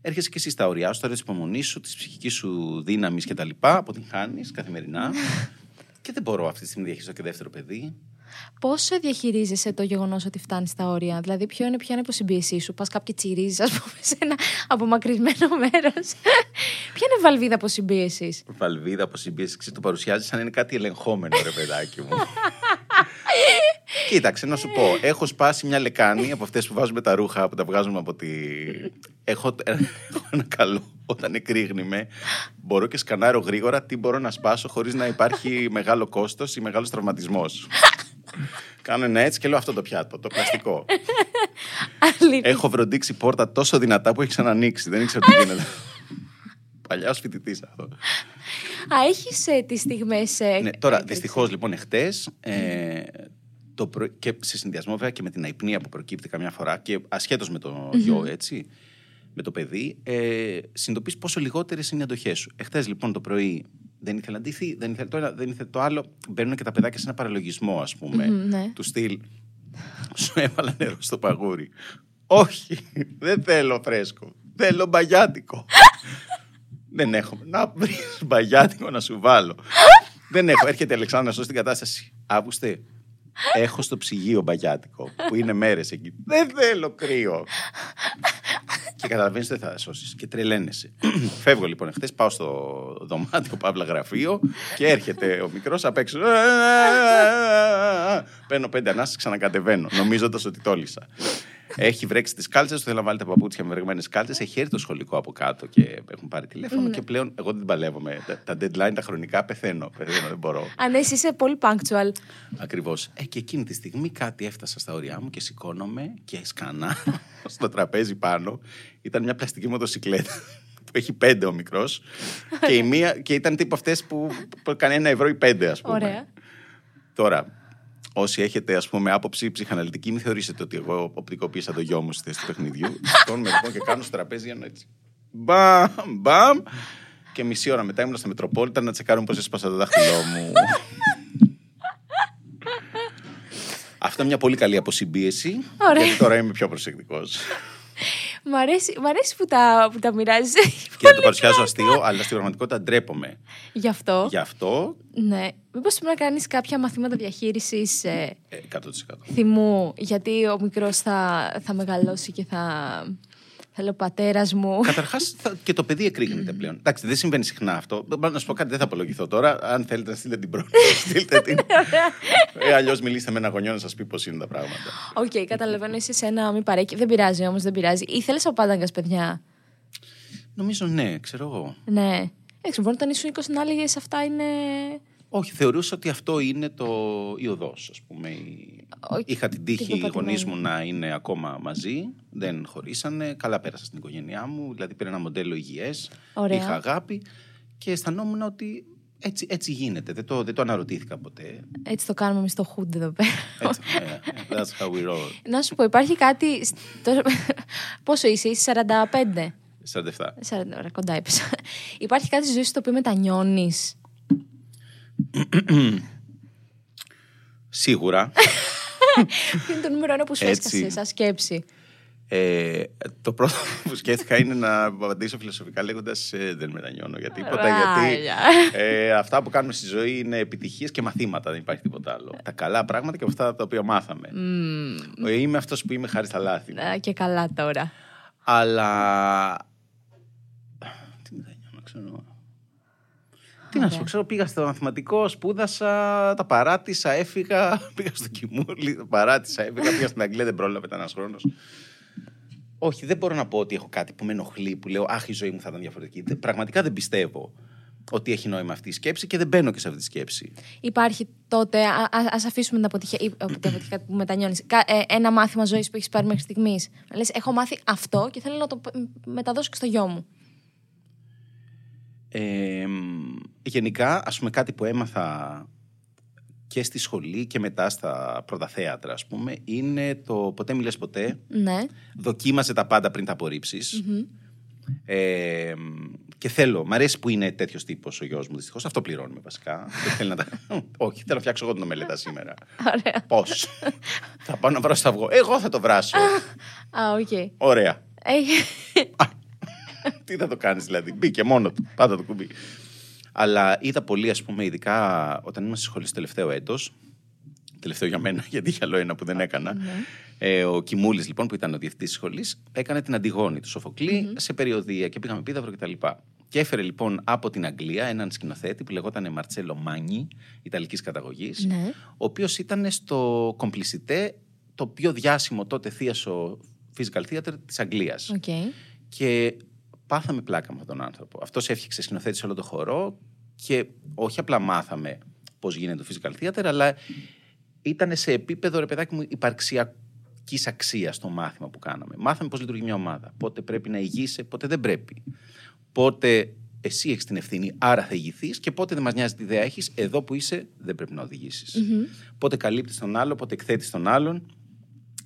Έρχεσαι και εσύ στα ωριά σου, τώρα της υπομονής σου, της ψυχικής σου δύναμης κτλ. Αποτυγχάνει καθημερινά. και δεν μπορώ αυτή τη στιγμή να διαχειριστώ και δεύτερο παιδί. Πώς διαχειρίζεσαι το γεγονός ότι φτάνεις στα όρια, Δηλαδή, ποιο είναι, ποια είναι η υποσυμπίεσή σου, Πας κάποιοι τσιρίζεις, ας πούμε, σε ένα απομακρυσμένο μέρος. ποια είναι η βαλβίδα αποσυμπίεσης; Βαλβίδα από συμπίεση, ξέρεις, το παρουσιάζεις σαν να είναι κάτι ελεγχόμενο, ρε παιδάκι μου. Κοίταξε, να σου πω. Έχω σπάσει μια λεκάνη από αυτές που βάζουμε τα ρούχα, που τα βγάζουμε από τη. Έχω, έχω ένα καλό. Όταν εκρήγνουμε, μπορώ και σκανάρω γρήγορα τι μπορώ να σπάσω χωρίς να υπάρχει μεγάλο κόστος ή μεγάλος τραυματισμός. Κάνω ένα έτσι και λέω αυτό το πιάτο, το πλαστικό. Αλήθεια. Έχω βροντίξει πόρτα τόσο δυνατά που έχει ξανανοίξει. Δεν ήξερα τι γίνεται. Παλιά φοιτητής αυτό. Α, έχεις τις στιγμές. Ναι, τώρα, δυστυχώς λοιπόν, εχθές. Ε, το προ... και σε συνδυασμό βέβαια και με την αϊπνία που προκύπτει καμιά φορά και ασχέτως με το γιο, έτσι, με το παιδί, ε, συνειδητοποιείς πόσο λιγότερες είναι οι αντοχές σου. Εχθές λοιπόν το πρωί δεν ήθελε να ντυθεί, δεν ήθελε το ένα, δεν ήθελε το άλλο. Μπαίνουν και τα παιδάκια σε ένα παραλογισμό, ας πούμε, Μμμ, ναι. του στυλ. Σου έβαλα νερό στο παγούρι. Όχι, δεν θέλω φρέσκο. Θέλω μπαγιάτικο. δεν έχω. Να βρεις μπαγιάτικο να σου βάλω. δεν έχω. Έρχεται η Αλεξάνδρα στο στην κατάσταση. Αύγουστε, έχω στο ψυγείο μπαγιάτικο που είναι μέρες εκεί. δεν θέλω κρύο. Και καταλαβαίνεις ότι δεν θα σώσεις. Και τρελαίνεσαι. Φεύγω λοιπόν εχθές, πάω στο δωμάτιο Παύλα γραφείο και έρχεται ο μικρός απ' έξω. Παίρνω πέντε ανάσες, ξανακατεβαίνω, νομίζοντας ότι τόλισα. Έχει βρέξει τις κάλτσες του, θέλει να βάλει τα παπούτσια με βρεγμένε κάλτσες. Έχει έρθει το σχολικό από κάτω και έχουν πάρει τηλέφωνο. Και πλέον εγώ δεν την παλεύομαι. Τα, τα deadline, τα χρονικά πεθαίνω. Πεθαίνω, δεν μπορώ. Αν εσύ είσαι πολύ punctual. Ακριβώς. Ε, και εκείνη τη στιγμή κάτι έφτασα στα ωριά μου και σηκώνομαι και σκανά στο τραπέζι πάνω. Ήταν μια πλαστική μοτοσυκλέτα που έχει πέντε ο μικρός. και, η μία, και ήταν τύπου αυτές που, που κάνει ένα ευρώ ή πέντε, ας πούμε. Ωραία. Τώρα, όσοι έχετε ας πούμε άποψη ψυχαναλυτική, μην θεωρήσετε ότι εγώ οπτικοποίησα το γιο μου στη θέση του παιχνιδιού. Σηκώνουμε λοιπόν και κάνω στο τραπέζι ένα έτσι. Μπαμ, μπαμ. Και μισή ώρα μετά ήμουν στα Μετροπόλυτα να τσεκάρουν πώς έσπασα το δάχτυλό μου. Αυτό είναι μια πολύ καλή αποσυμπίεση. Ωραία. Γιατί τώρα είμαι πιο προσεκτικός. Μ' αρέσει, μ' αρέσει που τα, που τα μοιράζεις. και το παρουσιάζω αστείο, αλλά στην πραγματικότητα ντρέπομαι. Γι' αυτό. Γι' αυτό Ναι. Μήπως πρέπει να κάνεις κάποια μαθήματα διαχείρισης ε, ε, 100%. θυμού, γιατί ο μικρός θα, θα μεγαλώσει και θα. Θα λέω πατέρας μου. Καταρχάς και το παιδί εκρήγνεται πλέον. Εντάξει, δεν συμβαίνει συχνά αυτό. Να σου πω κάτι, δεν θα απολογηθώ τώρα. Αν θέλετε να στείλετε την πρώτη, στείλτε την. ε, Αλλιώς μιλήστε με ένα γονιό να σας πει πώς είναι τα πράγματα. Οκ, καταλαβαίνω εσύ σε ένα μη παρέκει. Δεν πειράζει όμως, δεν πειράζει. Ήθελες από πάνταγκας, παιδιά; Νομίζω ναι, ξέρω εγώ. Ναι. έξω, μπορεί όταν ήσουν 20 να έλεγες αυτά είναι. Όχι, θεωρούσα ότι αυτό είναι το η οδός, ας πούμε. Η- Όχι, Είχα την τύχη οι τυχοπατημένη. γονείς μου να είναι ακόμα μαζί, δεν χωρίσανε, καλά πέρασα στην οικογένειά μου, δηλαδή πήρα ένα μοντέλο υγιές, Ωραία. είχα αγάπη και αισθανόμουν ότι έτσι, έτσι γίνεται, δεν το, δεν το αναρωτήθηκα ποτέ. Έτσι το κάνουμε εμείς στο hood εδώ πέρα. Έτσι, ε, ε, that's how we roll. να σου πω, υπάρχει κάτι. σ- τώρα- Πόσο είσαι, είσαι 45. 47. 40, ωραία, κοντά έπεσα. Υπάρχει κάτι στη ζωή σου το οποίο μετανιώνεις; Σίγουρα. Ποιο είναι το νούμερο ένα που σου Έτσι. έσκασε σαν σκέψη. Ε, το πρώτο που σκέφτηκα είναι να απαντήσω φιλοσοφικά λέγοντας ε, Δεν μετανιώνω για τίποτα. γιατί Ράγια. ε, αυτά που κάνουμε στη ζωή είναι επιτυχίες και μαθήματα, δεν υπάρχει τίποτα άλλο. Τα καλά πράγματα και αυτά τα οποία μάθαμε. Ε, Είμαι αυτός που είμαι χάρη στα λάθη. μου. Α, Και καλά τώρα. Αλλά. Τι μετανιώνω, ξέρω. Τι να σου πω, ξέρω, πήγα στο μαθηματικό, σπούδασα, τα παράτησα, έφυγα. Πήγα στο κοιμούλι, τα παράτησα, έφυγα. Πήγα στην Αγγλία, δεν πρόλαβε, ήταν ένας χρόνος. Όχι, δεν μπορώ να πω ότι έχω κάτι που με ενοχλεί, που λέω Αχ, η ζωή μου θα ήταν διαφορετική. Δεν- Πραγματικά δεν πιστεύω ότι έχει νόημα αυτή η σκέψη και δεν μπαίνω και σε αυτή τη σκέψη. Υπάρχει τότε, α ας αφήσουμε την αποτυχία, ή, από την αποτυχία που μετανιώνεις, ένα μάθημα ζωής που έχεις πάρει μέχρι στιγμής. Λες, έχω μάθει αυτό και θέλω να το π- μεταδώσω και στο γιο μου. Ε, μ, γενικά, ας πούμε κάτι που έμαθα και στη σχολή και μετά στα πρώτα θέατρα, ας πούμε, είναι το ποτέ μιλες ποτέ, Ναι. δοκίμασε τα πάντα πριν τα απορριψεις Ε, μ, και θέλω, μ' αρέσει που είναι τέτοιος τύπος ο γιος μου, δυστυχώς. Αυτό πληρώνουμε βασικά. Δεν θέλει να τα... Όχι, θέλω να φτιάξω εγώ την ομελέτα σήμερα. Ωραία. Πώς; θα πάω να βράσω το αυγό. Εγώ θα το βράσω. Α, οκ. Ωραία. Έχει- Τι θα το κάνεις δηλαδή. Μπήκε μόνο του. Πάντα το κουμπί. Αλλά είδα πολύ, ας πούμε, ειδικά όταν ήμουν στη σχολή στο τελευταίο έτος. Τελευταίο για μένα, γιατί είχε άλλο ένα που δεν έκανα. Ε, ο Κιμούλης, λοιπόν, που ήταν ο διευθυντής της σχολής, έκανε την Αντιγόνη του Σοφοκλή σε περιοδία και πήγαμε Επίδαυρο κτλ. Και έφερε λοιπόν από την Αγγλία έναν σκηνοθέτη που λεγόταν Μαρτσέλο Μάνι, Ιταλικής καταγωγής, Ναι. ο οποίος ήταν στο Complicité, το πιο διάσημο τότε θίασο physical theater της Αγγλίας. Οκ. Και πάθαμε πλάκα με αυτόν τον άνθρωπο. Αυτός έφτιαξε σκηνοθέτης σε όλο το χορό και όχι απλά μάθαμε πώς γίνεται το physical theater, αλλά ήταν σε επίπεδο, ρε παιδάκι μου, υπαρξιακής αξίας στο μάθημα που κάναμε. Μάθαμε πώς λειτουργεί μια ομάδα. Πότε πρέπει να ηγείσαι, πότε δεν πρέπει. Πότε εσύ έχεις την ευθύνη, άρα θα ηγηθείς και πότε δεν μας νοιάζει τι ιδέα έχεις, εδώ που είσαι δεν πρέπει να οδηγησει Πότε καλύπτεις τον άλλο, πότε εκθέτεις τον άλλον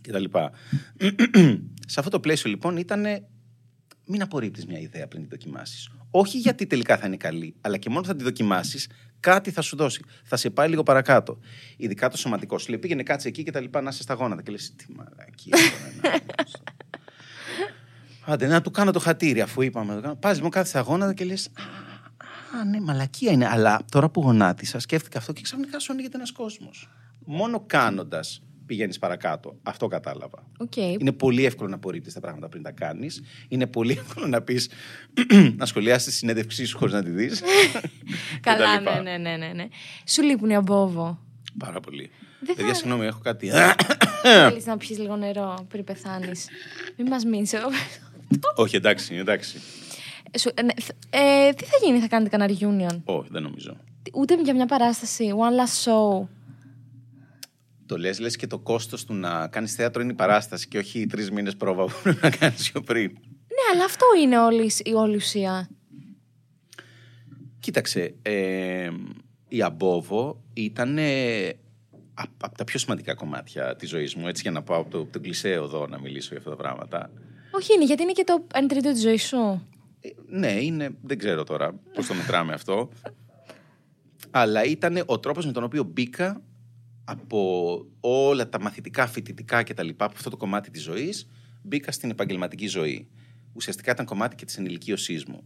κτλ. σε αυτό το πλαίσιο λοιπόν ήταν μην απορρίπτεις μια ιδέα πριν την δοκιμάσεις. Όχι γιατί τελικά θα είναι καλή, αλλά και μόνο θα τη δοκιμάσεις, κάτι θα σου δώσει. Θα σε πάει λίγο παρακάτω. Ειδικά το σωματικό σου λέει πήγαινε κάτσε εκεί και τα λοιπά να είσαι στα γόνατα. Και λες, τι μαλακία. τώρα, να κάνω». Άντε, να του κάνω το χατήρι αφού είπαμε. να το κάνω. Πας λοιπόν κάθε στα γόνατα και λες. Α, ναι, μαλακία είναι. Αλλά τώρα που γονάτισα, σκέφτηκα αυτό και ξαφνικά σου ανοίγεται ένας κόσμος. Μόνο κάνοντας πηγαίνεις παρακάτω. Αυτό κατάλαβα. Οκ. Είναι πολύ εύκολο να απορρίπτεις τα πράγματα πριν τα κάνεις. Είναι πολύ εύκολο να πεις να σχολιάσεις τη συνέντευξή σου χωρίς να τη δεις. Καλά, ναι, ναι, ναι, ναι, ναι. Σου λείπουν οι αμπόβο. Πάρα πολύ. Δεν Παιδιά, θα- συγγνώμη, έχω κάτι. Θέλεις να πιεις λίγο νερό πριν πεθάνεις. Μην μας μείνεις εδώ. Όχι, εντάξει, εντάξει. Σου- ε, ναι, θ- ε, τι θα γίνει, θα κάνετε κανένα reunion; Όχι, δεν νομίζω. Ούτε για μια παράσταση. One last show. Το λες, λες και το κόστος του να κάνεις θέατρο είναι η παράσταση και όχι οι τρεις μήνες πρόβα που πρέπει να κάνεις πιο πριν. Ναι, αλλά αυτό είναι όλη η όλη ουσία. Κοίταξε, ε, η Αμπόβο ήταν από τα πιο σημαντικά κομμάτια της ζωής μου, έτσι για να πάω από το, το κλισέ εδώ να μιλήσω για αυτά τα πράγματα. Όχι, είναι γιατί είναι και το 1 τρίτο της ζωής σου. Ε, ναι, είναι, δεν ξέρω τώρα πώς το μετράμε αυτό. Αλλά ήταν ο τρόπος με τον οποίο μπήκα από όλα τα μαθητικά, φοιτητικά και τα λοιπά, από αυτό το κομμάτι της ζωής, μπήκα στην επαγγελματική ζωή. Ουσιαστικά ήταν κομμάτι και της ενηλικίωσής μου.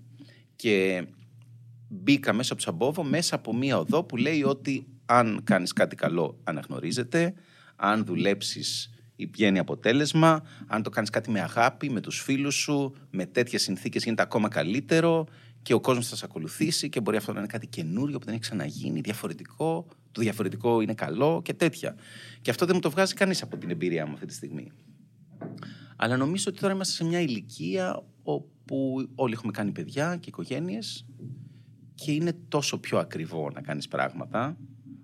Και μπήκα μέσα από το Σαμπόβο, μέσα από μία οδό που λέει ότι αν κάνεις κάτι καλό αναγνωρίζεται, αν δουλέψεις βγαίνει αποτέλεσμα, αν το κάνεις κάτι με αγάπη, με τους φίλους σου, με τέτοιες συνθήκες γίνεται ακόμα καλύτερο και ο κόσμος θα σε ακολουθήσει και μπορεί αυτό να είναι κάτι καινούριο που δεν έχει ξαναγίνει, διαφορετικό, το διαφορετικό είναι καλό και τέτοια. Και αυτό δεν μου το βγάζει κανείς από την εμπειρία μου αυτή τη στιγμή. Αλλά νομίζω ότι τώρα είμαστε σε μια ηλικία όπου όλοι έχουμε κάνει παιδιά και οικογένειες και είναι τόσο πιο ακριβό να κάνεις πράγματα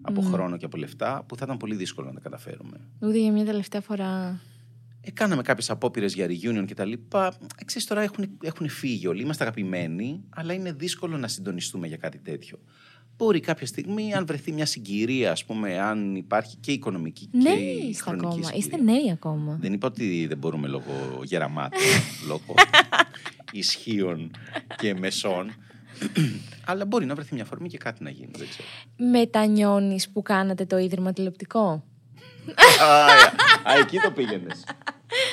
από χρόνο και από λεφτά που θα ήταν πολύ δύσκολο να τα καταφέρουμε. Ούτε για μια τελευταία φορά. Ε, κάναμε κάποιες απόπειρες για reunion και τα λοιπά. Ε, ξέρεις, τώρα έχουν, έχουν φύγει όλοι. Είμαστε αγαπημένοι, αλλά είναι δύσκολο να συντονιστούμε για κάτι τέτοιο. Μπορεί κάποια στιγμή, αν βρεθεί μια συγκυρία, ας πούμε, αν υπάρχει και οικονομική και Νέοι είστε χρονική ακόμα. συγκυρία. Είστε νέοι ακόμα. Δεν είπα ότι δεν μπορούμε λόγω γεραμάτων, λόγω ισχύων και μεσών. αλλά μπορεί να βρεθεί μια φορμή και κάτι να γίνει. Δεν ξέρω. Μετανιώνεις που κάνατε το ίδρυμα τηλεοπτικό; α, α, εκεί το πήγαινες.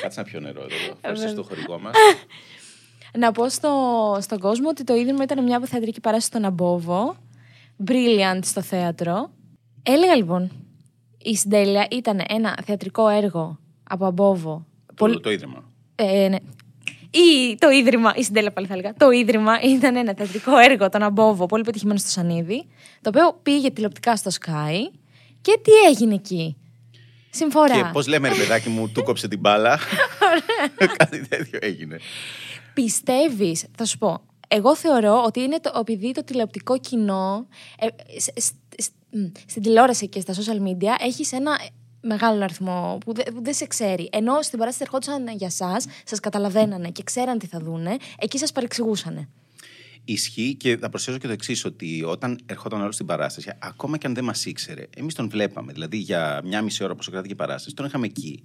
Κάτσε να πιω νερό εδώ. Ευχαριστώ στο χορηγό μας. Να πω στο, στον κόσμο ότι το ίδρυμα ήταν μια θεατρική παράσταση στον Αμπόβο. Brilliant στο θέατρο. Έλεγα λοιπόν, η Συντέλεια ήταν ένα θεατρικό έργο από Αμπόβο. Το, το ίδρυμα. Ε, ναι. Ή το ίδρυμα, η Συντέλεια πάλι θα έλεγα. Το ίδρυμα ήταν ένα θεατρικό έργο, τον Αμπόβο, πολύ πετυχημένο στο Σανίδι, το οποίο πήγε τηλεοπτικά στο Sky. Και τι έγινε εκεί; Συμφορά. Και πώς λέμε, ρε παιδάκι μου, του κόψε την μπάλα. Κάτι τέτοιο έγινε. Πιστεύεις, θα σου πω, εγώ θεωρώ ότι είναι το, επειδή το τηλεοπτικό κοινό ε, σ- σ- σ- μ, στην τηλεόραση και στα social media έχεις ένα μεγάλο αριθμό που, δε- που δεν σε ξέρει. Ενώ στην παράσταση ερχόντουσαν για εσά, σας καταλαβαίνανε και ξέραν τι θα δούνε, εκεί σας παρεξηγούσανε. Ισχύει και θα προσθέσω και το εξής, ότι όταν ερχόταν άλλος στην παράσταση, ακόμα και αν δεν μας ήξερε, εμείς τον βλέπαμε. Δηλαδή για μια μισή ώρα, όπω κρατική παράσταση, τον είχαμε εκεί.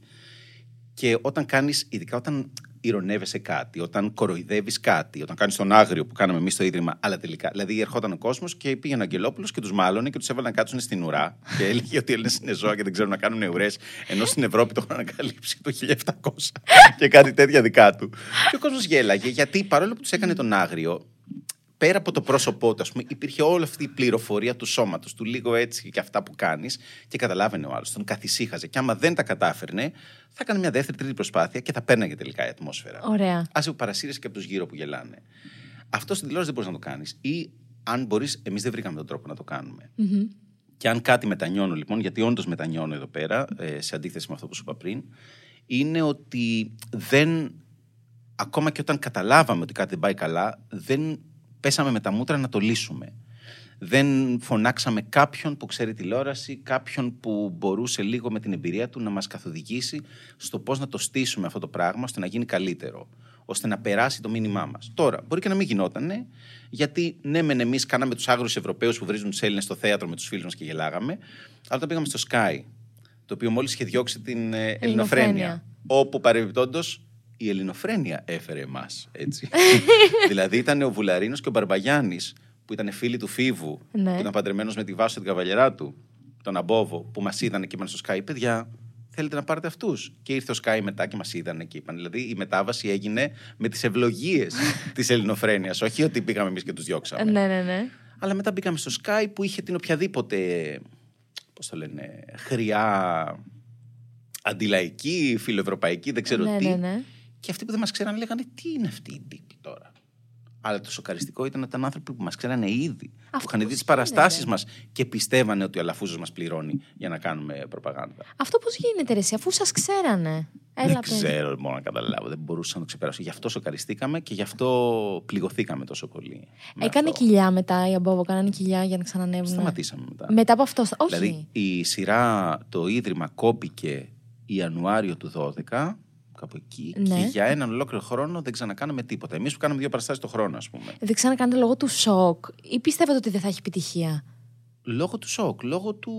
Και όταν κάνεις, ειδικά όταν ηρωνεύεσαι κάτι, όταν κοροϊδεύεις κάτι, όταν κάνεις τον άγριο που κάναμε εμείς στο ίδρυμα, αλλά τελικά. Δηλαδή ερχόταν ο κόσμος και πήγαινε ο Αγγελόπουλο και τους μάλωνε και τους έβαλε να κάτσουν στην ουρά. και έλεγε ότι οι Έλληνες είναι ζώα και δεν ξέρουν να κάνουν ουρές. Ενώ στην Ευρώπη το έχουν ανακαλύψει το 1700 και κάτι τέτοια δικά του. Και ο κόσμος γέλαγε γιατί παρόλο που τους έκανε τον άγριο, πέρα από το πρόσωπό του, ας πούμε, υπήρχε όλη αυτή η πληροφορία του σώματος, του λίγο έτσι και αυτά που κάνεις και καταλάβαινε ο άλλος. Τον καθησύχαζε. Και άμα δεν τα κατάφερνε, θα έκανε μια δεύτερη, τρίτη προσπάθεια και θα πέρναγε τελικά η ατμόσφαιρα. Ωραία. Άσε παρασύρεσαι και από τους γύρω που γελάνε. Αυτό στην τηλεόραση δεν μπορείς να το κάνεις. Ή αν μπορείς, εμείς δεν βρήκαμε τον τρόπο να το κάνουμε. Και αν κάτι μετανιώνω λοιπόν, γιατί όντως μετανιώνω εδώ πέρα, ε, σε αντίθεση με αυτό που σου είπα πριν, είναι ότι δεν. Ακόμα και όταν καταλάβαμε ότι κάτι δεν πάει καλά, δεν πέσαμε με τα μούτρα να το λύσουμε. Δεν φωνάξαμε κάποιον που ξέρει τηλεόραση, κάποιον που μπορούσε λίγο με την εμπειρία του να μας καθοδηγήσει στο πώς να το στήσουμε αυτό το πράγμα, ώστε να γίνει καλύτερο, ώστε να περάσει το μήνυμά μας. Τώρα, μπορεί και να μην γινότανε, γιατί ναι, μεν εμείς κάναμε τους άγριους Ευρωπαίους που βρίζουν τους Έλληνες στο θέατρο με τους φίλους μας και γελάγαμε, αλλά όταν πήγαμε στο Sky, το οποίο μόλις είχε διώξει την ε, ελληνοφρένεια, Ελληνοφρένεια. όπου παρεμπιπτόντως η ελληνοφρένεια έφερε εμάς. Έτσι. δηλαδή ήταν ο Βουλαρίνος και ο Μπαρμπαγιάννης, που ήταν φίλοι του Φίβου, Ναι. που ήταν παντρεμένος με τη Βάσο την καβαλιαρά του, τον Αμπόβο, που μας είδανε και είπαν στο Sky, παιδιά, θέλετε να πάρετε αυτούς. Και ήρθε ο Sky μετά και μας είδανε και είπαν. Δηλαδή η μετάβαση έγινε με τις ευλογίες της ελληνοφρένειας. Όχι ότι πήγαμε εμείς και τους διώξαμε. Ναι, ναι, ναι. Αλλά μετά μπήκαμε στο Sky που είχε την οποιαδήποτε, πώς το λένε, χρειά αντιλαϊκή, φιλοευρωπαϊκή, δεν ξέρω ναι, τι. ναι, ναι. Και αυτοί που δεν μας ξέραν λέγανε τι είναι αυτή η τύπη τώρα; Αλλά το σοκαριστικό ήταν ότι ήταν άνθρωποι που μας ξέρανε ήδη. που Αυτό είχαν δει πώς τις παραστάσεις γίνεται. μας και πιστεύανε ότι ο Αλαφούζος μας πληρώνει για να κάνουμε προπαγάνδα. Αυτό πώς γίνεται, ρε, εσύ, αφού σας ξέρανε; Έλα, δεν παιδί. ξέρω μόνο να καταλάβω, δεν μπορούσα να το ξεπεράσω. Γι' αυτό σοκαριστήκαμε και γι' αυτό πληγωθήκαμε τόσο πολύ. με Έκανε αυτό. κοιλιά μετά η Αμπόβο, κάνανε κοιλιά για να ξανανεύουν. Σταματήσαμε μετά. Μετά από αυτό. Όχι. Δηλαδή η σειρά, το Ίδρυμα κόπηκε Ιανουάριο του 12, κάπου εκεί, Ναι. και για έναν ολόκληρο χρόνο δεν ξανακάναμε τίποτα. Εμείς που κάναμε δύο παραστάσεις το χρόνο, ας πούμε. Δεν ξανακάνετε λόγω του σοκ ή πιστεύετε ότι δεν θα έχει επιτυχία; Λόγω του σοκ, λόγω του...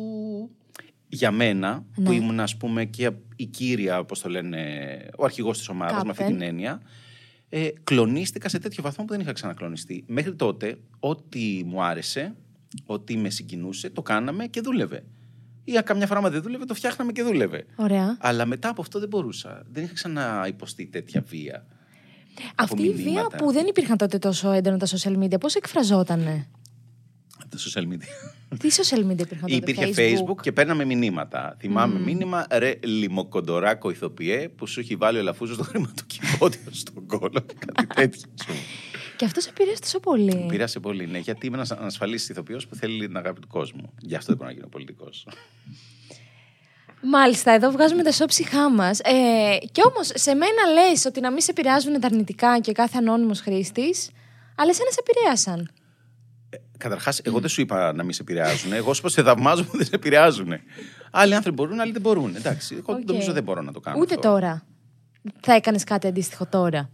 Για μένα, Ναι. που ήμουν ας πούμε και η κύρια, όπως το λένε, ο αρχηγός της ομάδας, με αυτή Κάπεν. την έννοια, ε, κλονίστηκα σε τέτοιο βαθμό που δεν είχα ξανακλονιστεί. Μέχρι τότε, ό,τι μου άρεσε, ό,τι με συγκινούσε, το κάναμε και δούλευε. Ή καμιά φορά, άμα δεν δούλευε, το φτιάχναμε και δούλευε. Ωραία. Αλλά μετά από αυτό δεν μπορούσα. Δεν είχα ξαναυποστεί τέτοια βία. Αυτή η βία μηνύματα. που δεν υπήρχαν τότε τόσο έντονα τα social media, πώς εκφραζότανε; Από τα social media. Τι social media υπήρχαν τότε, Υπήρχε Facebook; και παίρναμε μηνύματα. Θυμάμαι μήνυμα ρε λιμοκοντοράκο ηθοποιέ που σου έχει βάλει ο Λαφούζος στο χρηματοκιβώτιο στον κόλο. Κάτι τέτοιο. Ας πούμε. Και αυτό σε επηρέασε τόσο πολύ. Μου Πήρασε πολύ, ναι, γιατί είμαι ένας ανασφαλής ηθοποιός που θέλει την αγάπη του κόσμου. Γι' αυτό δεν μπορώ να γίνω πολιτικός. Μάλιστα, εδώ βγάζουμε τα σώψιχά μας. Ε, και όμως, σε μένα λες ότι να μην σε επηρεάζουν τα αρνητικά και κάθε ανώνυμος χρήστης, αλλά εσένα σε επηρέασαν. Καταρχάς, εγώ δεν σου είπα να μην σε επηρεάζουν. Εγώ σου είπα σε θαυμάζω που δεν σε επηρεάζουν. Άλλοι άνθρωποι μπορούν, άλλοι δεν μπορούν. Εντάξει, εγώ Οκ. νομίζω δεν μπορώ να το κάνω. Ούτε αυτό. τώρα. Θα έκανες κάτι αντίστοιχο τώρα.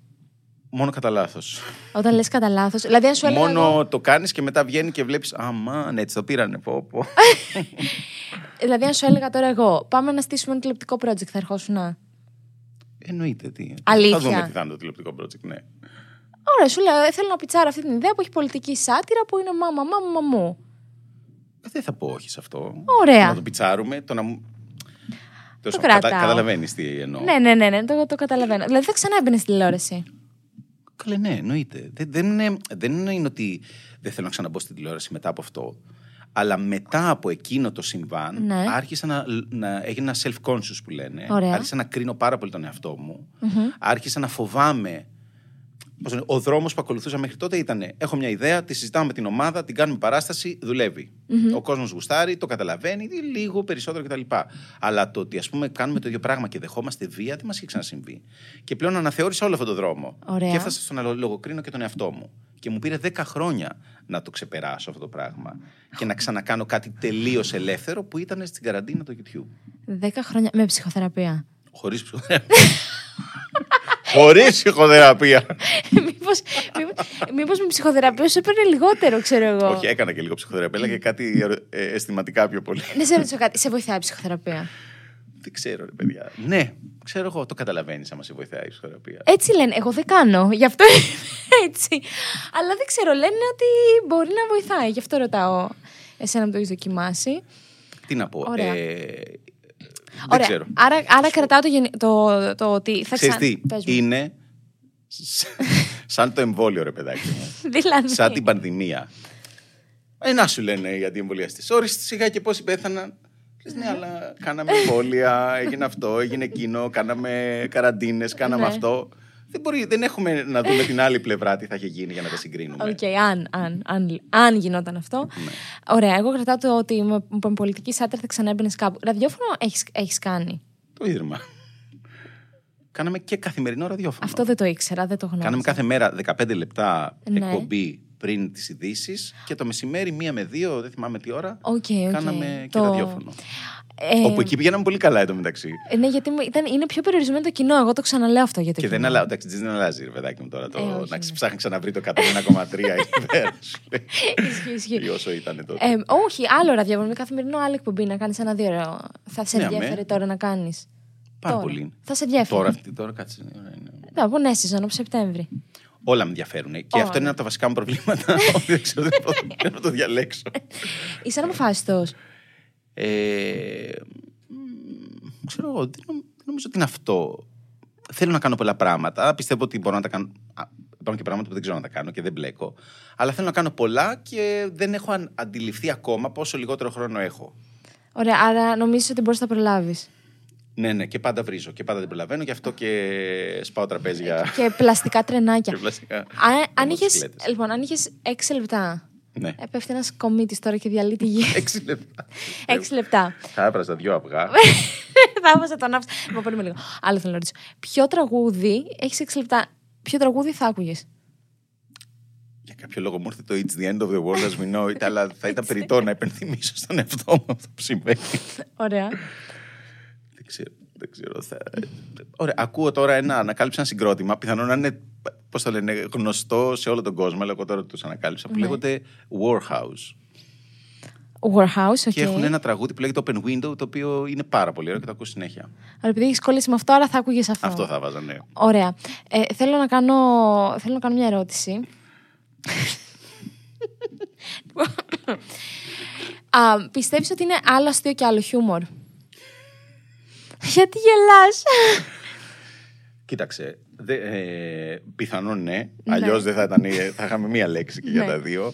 Μόνο κατά λάθος. Όταν λες κατά λάθος. Δηλαδή, αν σου έλεγα. Μόνο εγώ- το κάνεις και μετά βγαίνει και βλέπεις. Αμάν, έτσι το πήρανε. Πω, πω. Δηλαδή, αν σου έλεγα τώρα εγώ, πάμε να στήσουμε ένα τηλεοπτικό project, θα ερχόσουν να. Εννοείται τι. Αλήθεια. Θα δούμε τι θα είναι το τηλεοπτικό project, ναι. Ωραία, σου λέω, ε, θέλω να πιτσάρω αυτή την ιδέα που έχει πολιτική σάτυρα που είναι μάμα, μάμα, μαμού. Ε, Δεν θα πω όχι σε αυτό. Ωραία. Να το πιτσάρουμε. Το να... μου- Τέλος Το πάντων, κρατάω. Καταλαβαίνεις τι εννοώ. Ναι, ναι, ναι, ναι, το, το καταλαβαίνω. Δηλαδή θα ξανά έμπαινε στη τηλεόραση. Καλέ, ναι, εννοείται. Δεν, δεν, είναι, δεν είναι ότι δεν θέλω να ξαναμπω στην τηλεόραση μετά από αυτό. Αλλά μετά από εκείνο το συμβάν, Ναι. άρχισα να, να έγινα self-conscious που λένε. Ωραία. Άρχισα να κρίνω πάρα πολύ τον εαυτό μου. Άρχισα να φοβάμαι. Πώς λένε, ο δρόμος που ακολουθούσα μέχρι τότε ήταν: Έχω μια ιδέα, τη συζητάμε με την ομάδα, την κάνουμε παράσταση, δουλεύει. Ο κόσμος γουστάρει, το καταλαβαίνει, λίγο περισσότερο κτλ. Αλλά το ότι ας πούμε κάνουμε το ίδιο πράγμα και δεχόμαστε βία δεν μας έχει ξανασυμβεί. Και πλέον αναθεώρησα όλο αυτόν τον δρόμο. Ωραία. Και έφτασα στο να λογοκρίνω και τον εαυτό μου. Και μου πήρε 10 χρόνια να το ξεπεράσω αυτό το πράγμα. Και να ξανακάνω κάτι τελείως ελεύθερο που ήταν στην καραντίνα το YouTube. Δέκα χρόνια με ψυχοθεραπεία. Χωρίς ψυχοθεραπεία. Χωρίς ψυχοθεραπεία. μήπως, μήπως, μήπως με ψυχοθεραπεία σου έπαιρνε λιγότερο, ξέρω εγώ. Όχι, έκανα και λίγο ψυχοθεραπεία, αλλά και κάτι ε, αισθηματικά πιο πολύ. Να σε ρωτήσω κάτι. Σε βοηθάει η ψυχοθεραπεία; Δεν ξέρω, ρε παιδιά. Ναι, ξέρω εγώ, το καταλαβαίνεις άμα σε βοηθάει η ψυχοθεραπεία. Έτσι λένε. Εγώ δεν κάνω. Γι' αυτό είμαι έτσι. Αλλά δεν ξέρω. Λένε ότι μπορεί να βοηθάει. Γι' αυτό ρωτάω εσένα που το έχεις δοκιμάσει. Τι να πω. Ωραία. Ε, δεν Ωραία. ξέρω. Άρα, άρα κρατάω το, γενι- το, το ότι θα Ξέρεις ξανά. τι, Πες μου. είναι σ- σαν το εμβόλιο, ρε παιδάκι μου. Δηλαδή. σαν την πανδημία. Ε, να σου λένε οι αντιεμβολιαστές. Ορίστε σιγά και πόσοι πέθαναν. Λες, ναι, αλλά κάναμε εμβόλια, έγινε αυτό, έγινε εκείνο, κάναμε καραντίνες, κάναμε Ναι. αυτό. Δεν, μπορεί, δεν έχουμε να δούμε την άλλη πλευρά τι θα είχε γίνει για να τα συγκρίνουμε. Οκ, αν, αν, αν, αν γινόταν αυτό. Ναι. Ωραία, εγώ κρατάω το ότι με, με πολιτική σάτιρα θα ξαναέμπαινες κάπου. Ραδιόφωνο έχεις έχεις κάνει; Το ίδρυμα. Κάναμε και καθημερινό ραδιόφωνο. Αυτό δεν το ήξερα, δεν το γνώριζα. Κάναμε κάθε μέρα 15 λεπτά Ναι. εκπομπή πριν τις ειδήσεις και το μεσημέρι μία με δύο, δεν θυμάμαι τι ώρα, Οκ, οκ. κάναμε και Το- ραδιόφωνο. Ε, Όπου εκεί πηγαίναμε πολύ καλά εντωμεταξύ. ε, ναι, γιατί μου- ήταν, είναι πιο περιορισμένο το κοινό. Εγώ το ξαναλέω αυτό για το Και δεν κοινό. αλλάζει, εντάξει, δεν αλλάζει, ρε παιδάκι μου τώρα. Το, Ε, όχι, να ναι. ψάχνει ξαναβρει το 101,3 εκεί πέρα. σου λέει. Ισχύει, ισχύει. Ή όσο ήταν τότε. Ε, όχι, άλλο ραδιόφωνο. Με καθημερινό άλλη εκπομπή να κάνεις ένα δύο ώρα. Θα σε Ναι, ενδιαφέρει αμέ. τώρα να κάνεις. Πάρα τώρα. πολύ. Θα σε ενδιαφέρει. Τώρα, αυτή, τώρα κάτσε. ναι, ναι, ναι. Θα πω ναι, season από Σεπτέμβρη. Όλα με ενδιαφέρουν. Και Όλα. αυτό είναι ένα από τα βασικά μου προβλήματα. ότι δεν ξέρω δεν μπορώ να το διαλέξω. Είσαι αναποφάσιστο. Ε, μ, ξέρω εγώ, δεν νομ- δεν νομίζω ότι είναι αυτό. Θέλω να κάνω πολλά πράγματα. Πιστεύω ότι μπορώ να τα κάνω. Α, Υπάρχουν και πράγματα που δεν ξέρω να τα κάνω και δεν μπλέκω. Αλλά θέλω να κάνω πολλά και δεν έχω αν- αντιληφθεί ακόμα πόσο λιγότερο χρόνο έχω. Ωραία, άρα νομίζω ότι μπορείς να τα προλάβεις. Ναι, ναι, και πάντα βρίζω και πάντα δεν προλαβαίνω, γι' αυτό και σπάω τραπέζια. και πλαστικά τρενάκια. και πλαστικά. Α, αν είχες, μοτοσυκλέτες. λοιπόν, αν είχες 6 λεπτά. Ναι. Ε, πέφτει ένας κομίτης τώρα και διαλύει τη γη. Έξι λεπτά. 6 λεπτά. Θα έβραζα δυο αυγά. Θα έβαζα τον άφησα. Μα πάρουμε λίγο. Άλλο θέλω να ρωτήσω. Ποιο τραγούδι, έχεις 6 λεπτά, ποιο τραγούδι θα άκουγες; Για κάποιο λόγο μου ήρθε το It's the end of the world as we know it, αλλά θα ήταν περιττό να υπενθυμίσω στον εαυτό μου αυτό που συμβαίνει. Ωραία. Δεν ξέρω. Δεν ξέρω θα... Ωραία, ακούω τώρα ένα, ανακάλυψα ένα συγκρότημα, πιθανόν να είναι, πώς το λένε, γνωστό σε όλο τον κόσμο, αλλά εγώ τώρα τους ανακάλυψα, που Ναι. λέγονται Warhaus. Warhaus, οκ. Και έχουν ένα τραγούδι που λέγεται Open Window, το οποίο είναι πάρα πολύ ωραίο και το ακούω συνέχεια. Αλλά επειδή έχεις κολλήσει με αυτό, άρα θα άκουγες αυτό. Αυτό θα βάζα, ναι. Ωραία. Ε, θέλω, να κάνω, θέλω να κάνω μια ερώτηση. Α, πιστεύεις ότι είναι άλλο αστείο και άλλο χιούμορ; Γιατί γελάς; Κοίταξε, δε, ε, πιθανόν ναι, Ναι. αλλιώς δεν θα, ήταν, θα είχαμε μία λέξη και για Ναι. τα δύο.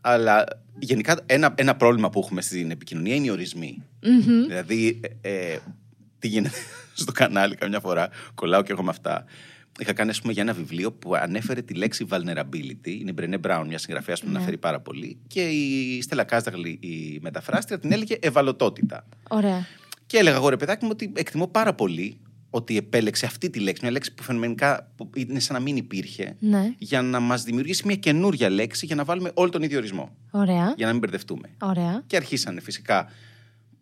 Αλλά γενικά ένα, ένα πρόβλημα που έχουμε στην επικοινωνία είναι οι ορισμοί. Δηλαδή, ε, ε, τι γίνεται στο κανάλι καμιά φορά, κολλάω και εγώ με αυτά. Είχα κάνει, ας πούμε, για ένα βιβλίο που ανέφερε τη λέξη vulnerability. Είναι η Μπρενέ Μπράουν, μια συγγραφέας που την αναφέρει πάρα πολύ. Και η Στέλλα Κάσταγλη, η μεταφράστρια, την έλεγε ευαλωτότητα. Ωραία. Και έλεγα εγώ ρε παιδάκι μου ότι εκτιμώ πάρα πολύ ότι επέλεξε αυτή τη λέξη, μια λέξη που φαινομενικά που είναι σαν να μην υπήρχε, Ναι. για να μας δημιουργήσει μια καινούρια λέξη για να βάλουμε όλο τον ίδιο ορισμό. Ωραία. Για να μην μπερδευτούμε. Ωραία. Και αρχίσανε φυσικά.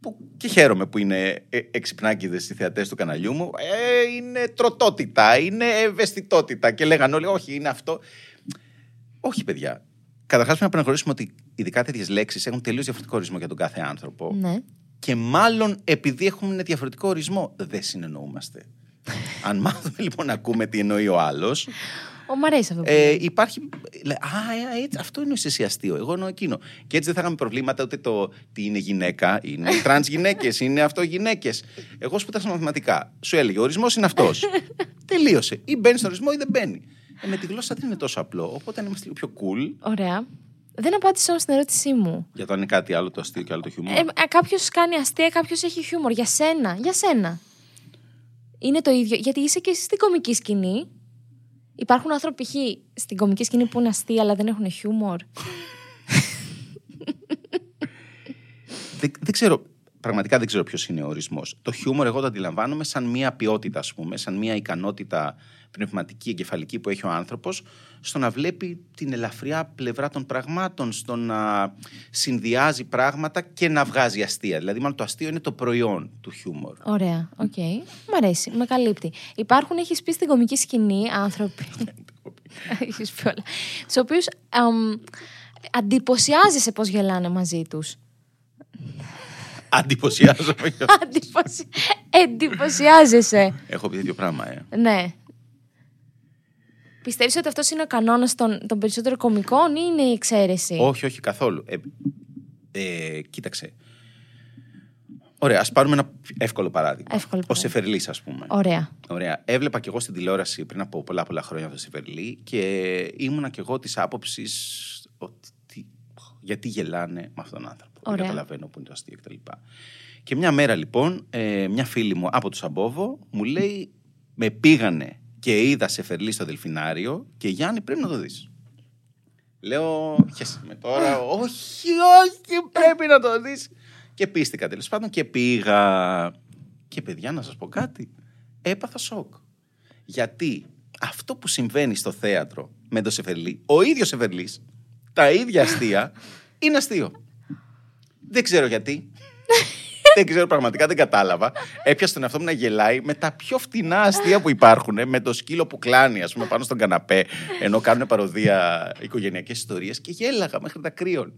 Που και χαίρομαι που είναι ε, εξυπνάκιδε οι θεατές του καναλιού μου. Ε, είναι τροτότητα, είναι ευαισθητότητα. Και λέγανε όλοι, Όχι, είναι αυτό. Όχι, παιδιά. Καταρχάς, πρέπει να αναγνωρίσουμε ότι ειδικά τέτοιες λέξεις έχουν τελείως διαφορετικό ορισμό για τον κάθε άνθρωπο. Ναι. Και μάλλον επειδή έχουμε ένα διαφορετικό ορισμό, δεν συνεννοούμαστε. Αν μάθουμε λοιπόν να ακούμε τι εννοεί ο άλλος, Ο, μ' αρέσει αυτό. που Ε, λέει. υπάρχει. λέ, Α, ε, έτσι, αυτό είναι εσύ αστείο. Εγώ εννοώ εκείνο. Και έτσι δεν θα είχαμε προβλήματα ούτε το τι είναι γυναίκα, είναι τρανς γυναίκες, είναι αυτό γυναίκες. Εγώ σπούδασα μαθηματικά. Σου έλεγε ο ορισμός είναι αυτός. Τελείωσε. Ή μπαίνει στον ορισμό ή δεν μπαίνει. Ε, με τη γλώσσα δεν είναι τόσο απλό. Οπότε αν είμαστε λίγο πιο cool, Ωραία. Δεν απάντησε όμως στην ερώτησή μου. για το αν είναι κάτι άλλο το αστείο και άλλο το χιούμορ. Ε, κάποιος κάνει αστεία, κάποιος έχει χιούμορ. Για σένα. Για σένα. Είναι το ίδιο. Γιατί είσαι και εσύ στην κομική σκηνή. Υπάρχουν άνθρωποι π.χ. στην κομική σκηνή που είναι αστεία αλλά δεν έχουν χιούμορ. δεν, δεν ξέρω. Πραγματικά δεν ξέρω ποιος είναι ο ορισμός. Το χιούμορ, εγώ το αντιλαμβάνομαι σαν μια ποιότητα, ας πούμε, σαν μια ικανότητα πνευματική, εγκεφαλική που έχει ο άνθρωπος, στο να βλέπει την ελαφριά πλευρά των πραγμάτων, στο να συνδυάζει πράγματα και να βγάζει αστεία. Δηλαδή, μάλλον το αστείο είναι το προϊόν του χιούμορ. Ωραία. Οκ. Μ' αρέσει. Με καλύπτει. Υπάρχουν, έχεις πει στην κομική σκηνή άνθρωποι. έχεις πει όλα. Τους οποίους εντυπωσιάζεσαι πώς γελάνε μαζί τους. Εντυπωσιάζομαι. γι' αυτό. Αντιποσι... Εντυπωσιάζεσαι. Έχω πει τέτοιο πράγμα, ε. Ναι. Πιστεύεις ότι αυτός είναι ο κανόνας των, των περισσότερων κομικών ή είναι η εξαίρεση; Όχι, όχι, καθόλου. Ε, ε, κοίταξε. Ωραία, ας πάρουμε ένα εύκολο παράδειγμα. Εύκολο Ο παράδειγμα. Σεφερλή, ας πούμε. Ωραία. Ωραία. Έβλεπα κι εγώ στην τηλεόραση πριν από πολλά πολλά χρόνια το Σεφερλή και ήμουνα κι εγώ της άποψης ότι τι- γιατί γελάνε με αυτόν τον άνθρωπο. Δεν Ωραία. καταλαβαίνω που είναι το αστείο κτλ. Και μια μέρα λοιπόν, ε, μια φίλη μου από το Σαμπόβο μου λέει με πήγανε και είδα Σεφερλή στο Δελφινάριο και Γιάννη πρέπει να το δεις. Λέω, χες με τώρα, όχι, όχι, πρέπει να το δεις. Και πίστηκα τέλος πάντων και πήγα. Και παιδιά, να σας πω κάτι, έπαθα σοκ. Γιατί αυτό που συμβαίνει στο θέατρο με τον Σεφερλή, ο ίδιος Σεφερλής, τα ίδια αστεία, είναι αστείο. Δεν ξέρω γιατί. Δεν ξέρω πραγματικά, δεν κατάλαβα. Έπιασε τον εαυτό μου να γελάει με τα πιο φτηνά αστεία που υπάρχουν. Με το σκύλο που κλάνει, ας πούμε, πάνω στον καναπέ, ενώ κάνουν παροδία οικογενειακές ιστορίες και γέλαγα μέχρι τα κρύων.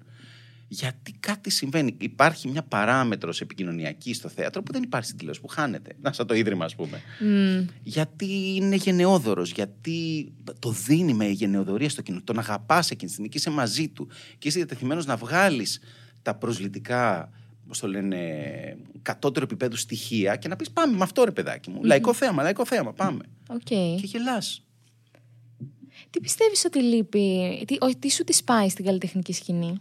Γιατί κάτι συμβαίνει. Υπάρχει μια παράμετρος επικοινωνιακή στο θέατρο που δεν υπάρχει στην τηλεόραση, που χάνεται. Να σαν το ίδρυμα, ας πούμε. Μμ. Γιατί είναι γενναιόδωρος, γιατί το δίνει με γενναιοδορία στο κοινό. Τον αγαπάς εκείνη τη στιγμή και είσαι μαζί του. Και είσαι διατεθειμένος να βγάλεις τα προσλητικά, πώς το λένε, κατώτερο επίπεδο στοιχεία και να πεις πάμε με αυτό ρε παιδάκι μου. Λαϊκό θέαμα, λαϊκό θέαμα, πάμε. Οκ. Και γελάς. Τι πιστεύεις ότι λείπει, τι, ο- τι σου τη πάει στην καλλιτεχνική σκηνή;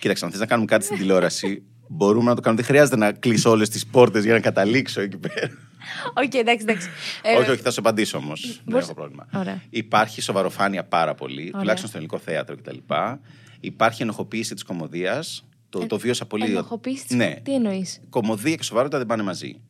Κοίταξε, αν θες να κάνουμε κάτι στην τηλεόραση, μπορούμε να το κάνουμε. Δεν χρειάζεται να κλείσω όλες τις πόρτες για να καταλήξω εκεί πέρα. Οκ, εντάξει, εντάξει. Ε, όχι, όχι, θα σου απαντήσω όμως. Δεν μπορείς- έχω πρόβλημα. Ωραία. Υπάρχει σοβαροφάνεια πάρα πολύ, τουλάχιστον στο ελληνικό θέατρο κτλ. Υπάρχει ενοχοποίηση της κωμωδίας. Το, το βίωσα πολύ. ενοχοποίηση της- Ναι. Τι εννοείς; Κωμωδία και σοβαρότητα δεν πάνε μαζί.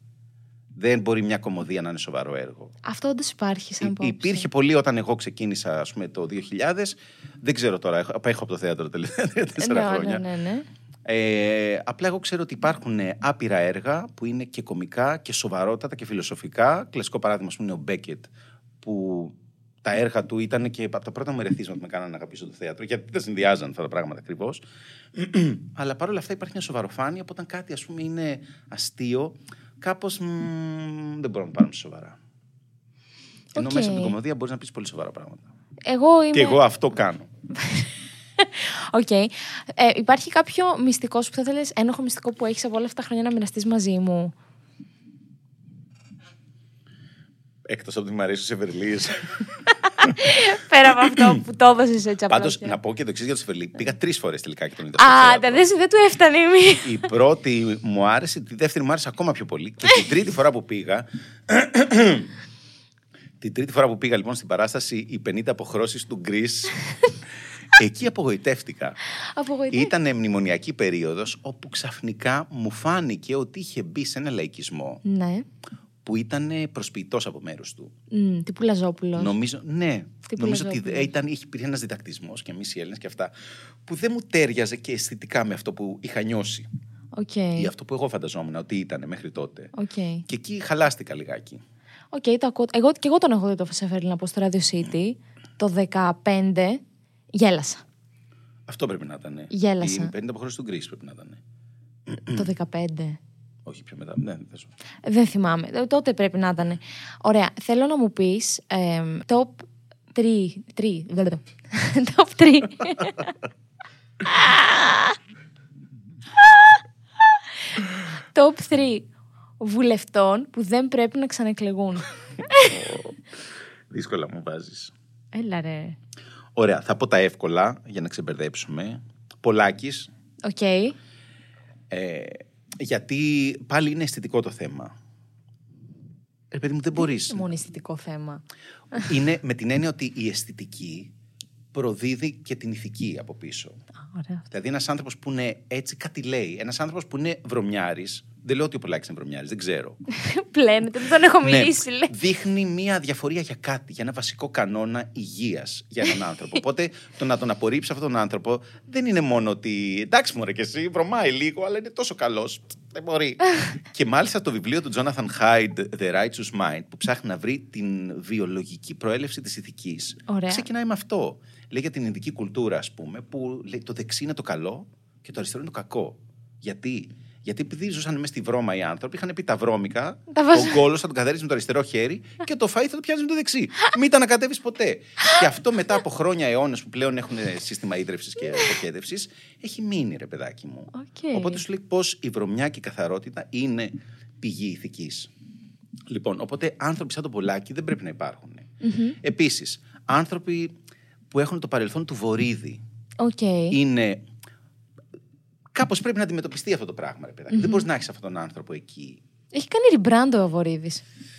Δεν μπορεί μια κωμωδία να είναι σοβαρό έργο. Αυτό όντως υπάρχει σαν Υ- άποψη. Υπήρχε πολύ όταν εγώ ξεκίνησα, ας πούμε, το 2000. Δεν ξέρω τώρα, έχω, απέχω από το θέατρο τα τελευταία Ε, τέσσερα ναι, χρόνια. ναι, ναι, ναι. Ε, απλά εγώ ξέρω ότι υπάρχουν ε, άπειρα έργα που είναι και κομικά και σοβαρότατα και φιλοσοφικά. Κλασικό παράδειγμα, ας πούμε, είναι ο Μπέκετ, που τα έργα του ήταν και από τα πρώτα μου ερεθίσματα που με κάνανε να αγαπήσω το θέατρο, γιατί δεν συνδυάζαν αυτά τα πράγματα ακριβώς. Αλλά παρόλα αυτά υπάρχει μια σοβαροφάνεια, που όταν κάτι ας πούμε είναι αστείο, κάπως δεν μπορούμε να το πάρουμε σοβαρά. Ενώ Οκ. μέσα από την κωμωδία μπορείς να πεις πολύ σοβαρά πράγματα. Εγώ είμαι. Και εγώ αυτό κάνω. Οκ. Ε, υπάρχει κάποιο μυστικό σου που θα ήθελε, ένοχο μυστικό που έχεις από όλα αυτά τα χρόνια να μοιραστείς μαζί μου; Εκτός από ότι μου αρέσει ο Σεφερλής. Πέρα από αυτό που το έδωσες έτσι απλά. Πάντως, και- να πω και το εξής για το Σεφερλί. Πήγα τρεις φορές τελικά και τον είδα. στο Α, θέατρο. τα δεν δεν του έφτανε η μία. Η πρώτη μου άρεσε, τη δεύτερη μου άρεσε ακόμα πιο πολύ. Και την τρίτη φορά που πήγα. την τρίτη φορά που πήγα λοιπόν στην παράσταση Οι 50 αποχρώσεις του Γκρι. εκεί απογοητεύτηκα. Απογοητεύτηκα. Ήταν μνημονιακή περίοδος όπου ξαφνικά μου φάνηκε ότι είχε μπει σε ένα λαϊκισμό Ναι. που ήταν προσποιητός από μέρους του. Μ, τύπου Λαζόπουλος. Νομίζω, ναι. Τύπου νομίζω ότι Λαζόπουλος. ήταν, είχε υπήρχε ένας διδακτισμός και εμείς οι Έλληνες και αυτά που δεν μου τέριαζε και αισθητικά με αυτό που είχα νιώσει. Οκ. Ή αυτό που εγώ φανταζόμουν ότι ήταν μέχρι τότε. Οκ. Και εκεί χαλάστηκα λιγάκι. Οκ, το ακούω. Εγώ, και εγώ τον έχω δει το Σεφερλή να πω στο Radio City το 15. Γέλασα. Αυτό πρέπει να ήταν. Γέλασα. Οι 50 αποχρώσεις του Γκρι πρέπει να ήταν. το 15. Όχι, πιο μετά. Ναι, δεν σου. Δεν θυμάμαι. Ε, Τότε πρέπει να ήταν. Ωραία. Θέλω να μου πεις top 3. 3. top 3. top 3 βουλευτών που δεν πρέπει να ξανεκλεγούν. Δύσκολα μου βάζεις. Έλα ρε. Ωραία, θα πω τα εύκολα για να ξεμπερδέψουμε. Πολάκης. Οκ. Ε, γιατί πάλι είναι αισθητικό το θέμα. Ρε παιδί μου, δεν μπορείς. Είναι μόνο αισθητικό θέμα; είναι με την έννοια ότι η αισθητική προδίδει και την ηθική από πίσω. Α, Ωραία. Δηλαδή, ένας άνθρωπος που είναι έτσι, κάτι λέει. Ένας άνθρωπος που είναι βρωμιάρης. Δεν λέω ότι ο Πολάκης είναι βρωμιάρης, δεν ξέρω. Πλένεται, δεν τον έχω Ναι, μιλήσει. λέει. δείχνει μία διαφορία για κάτι, για ένα βασικό κανόνα υγείας για έναν άνθρωπο. Οπότε το να τον απορρίψει αυτόν τον άνθρωπο δεν είναι μόνο ότι εντάξει, μωρέ και εσύ, βρωμάει λίγο, αλλά είναι τόσο καλός. Δεν μπορεί. και μάλιστα το βιβλίο του Jonathan Hyde, The Righteous Mind, που ψάχνει να βρει την βιολογική προέλευση της ηθικής. Ωραία. Ξεκινάει με αυτό. Λέει για την ειδική κουλτούρα, ας πούμε, που λέει το δεξί είναι το καλό και το αριστερό είναι το κακό. Γιατί; Γιατί επειδή ζούσαν μέσα στη βρώμα οι άνθρωποι, είχαν πει τα βρώμικα, Τα βάζ- τον κόλο θα τον καθαρίσει με το αριστερό χέρι και το φαΐ θα το πιάσει με το δεξί. Μην τα ανακατεύεις ποτέ. και αυτό μετά από χρόνια, αιώνες που πλέον έχουν σύστημα ύδρευσης και αποχέτευση, έχει μείνει, ρε παιδάκι μου. Οκ. Οπότε σου λέει πώς η βρωμιά και η καθαρότητα είναι πηγή ηθικής. Λοιπόν, οπότε άνθρωποι σαν τον Πολάκη δεν πρέπει να υπάρχουν. Επίσης, άνθρωποι που έχουν το παρελθόν του Βορίδη Οκ. είναι. Κάπως πρέπει να αντιμετωπιστεί αυτό το πράγμα, ρε παιδάκι. Δεν μπορείς να έχεις αυτόν τον άνθρωπο εκεί. Έχει κάνει rebrand ο Βορίδης.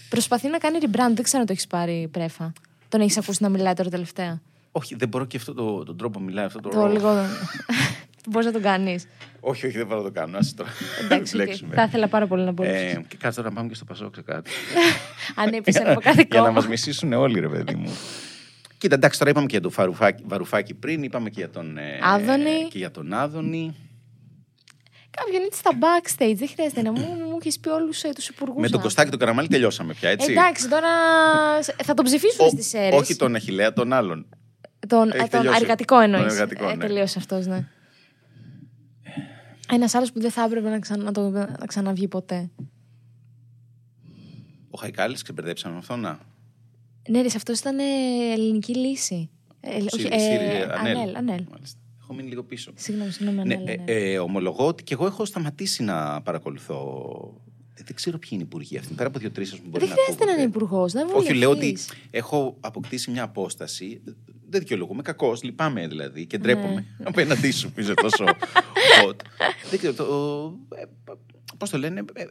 Προσπαθεί να κάνει rebrand, δεν ξέρω αν το έχεις πάρει πρέφα. Τον έχεις ακούσει να μιλάει τώρα τελευταία. Όχι, δεν μπορώ και αυτό το, τον τρόπο που μιλάει, αυτό το. Το λίγο. Μπορείς να τον κάνεις. Όχι, όχι, δεν μπορώ να το κάνω. Άσε τώρα. Εντάξει, οκ. Μπλέξουμε. θα ήθελα πάρα πολύ να μπορείς. Ε, και κάτσε τώρα να πάμε και στο Πασόκ κάτι. Αν έπεσε από κάθε ένα κόμμα. μας μισήσουν όλοι, ρε παιδί μου. Κοίτα, εντάξει, τώρα είπαμε και για τον Φαρουφάκη, Βαρουφάκη πριν, είπαμε και για τον. ε, Άδωνη. Και για τον Άδωνη. Κάποιον έτσι στα backstage. Δεν χρειάζεται να μου, μου έχεις πει όλους τους υπουργούς. Με τον Κωστάκη τον Καραμάλι τελειώσαμε πια, έτσι. Εντάξει, τώρα θα τον ψηφίσουν Ο- στις αίρες. όχι τον Αχηλέα, τον άλλον. Τον, Έχει α, τον τελειώσει. εργατικό εννοείς. Τον εργατικό, ε, ναι. τελείωσε αυτός, ναι. Ένας άλλος που δεν θα έπρεπε να, ξανα, να, το, να ξαναβγεί ποτέ. Ο Χαϊκάλης, ξεμπερδέψαμε με αυτόν, να. Ναι, ρε, αυτός ήταν ε, ελληνική λύση. Ε, όχι, Σύρι- ε, Σύρι- Ανέλ, Ανέλ. Μάλιστα. Έχω μείνει λίγο πίσω. Συγγνώμη, συγγνώμη, Ναι, Ανέλ. ε, ναι. ε, ομολογώ ότι και εγώ έχω σταματήσει να παρακολουθώ. Ε, Δεν ξέρω ποιοι είναι οι υπουργοί αυτοί. Πέρα από δύο-τρεις που μπορεί Δεν να χρειάζεται να είναι ακούγονται. υπουργός. Να Όχι, λέω ότι βουλευτής. έχω αποκτήσει μια απόσταση. Δεν δικαιολογούμε. Κακό, λυπάμαι δηλαδή και ντρέπομαι απέναντί σου που είσαι τόσο hot. Δεν ξέρω. Το, ε, Πώς το λένε, ε, ε, α-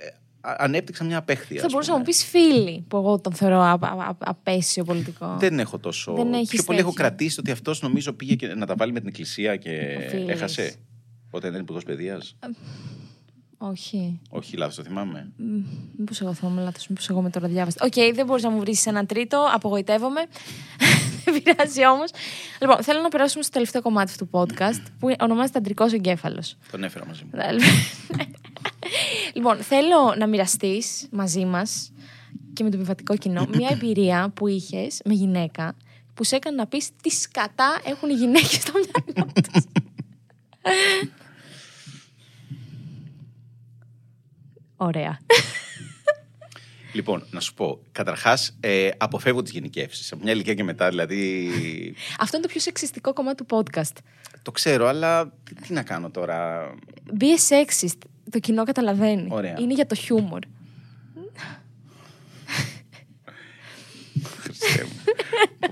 ανέπτυξα μια απέχθεια. Θα ας μπορούσα να πούμε. μου πεις Φίλη, που εγώ τον θεωρώ α, α, α, απαίσιο πολιτικό. Δεν έχω τόσο. Δεν έχεις Πιο πολύ έχω τέτοιο. κρατήσει ότι αυτός νομίζω πήγε και να τα βάλει με την εκκλησία και Οφείλεις. έχασε. Όταν ήταν υπουργός παιδείας. Όχι. Όχι, λάθος το θυμάμαι. Μήπως εγώ θυμάμαι λάθος, μήπως εγώ με τώρα διάβασα. Οκ, δεν μπορείς να μου βρεις ένα τρίτο, απογοητεύομαι. δεν πειράζει όμως. Λοιπόν, θέλω να περάσουμε στο τελευταίο κομμάτι αυτού του podcast που ονομάζεται Αντρικός Εγκέφαλος. Τον έφερα μαζί μου. Λοιπόν, θέλω να μοιραστείς μαζί μας και με το επιβατικό κοινό μια εμπειρία που είχες με γυναίκα που σε έκανε να πεις τι σκατά έχουν οι γυναίκες στο μυαλό τους. Ωραία. Λοιπόν, να σου πω. Καταρχάς, ε, αποφεύγω τις γενικεύσεις. Από μια ηλικία και μετά, δηλαδή. Αυτό είναι το πιο σεξιστικό κομμάτι του podcast. το ξέρω, αλλά τι, τι να κάνω τώρα; Be a sexist. Το κοινό καταλαβαίνει. Ωραία. Είναι για το χιούμορ. Χριστέ μου.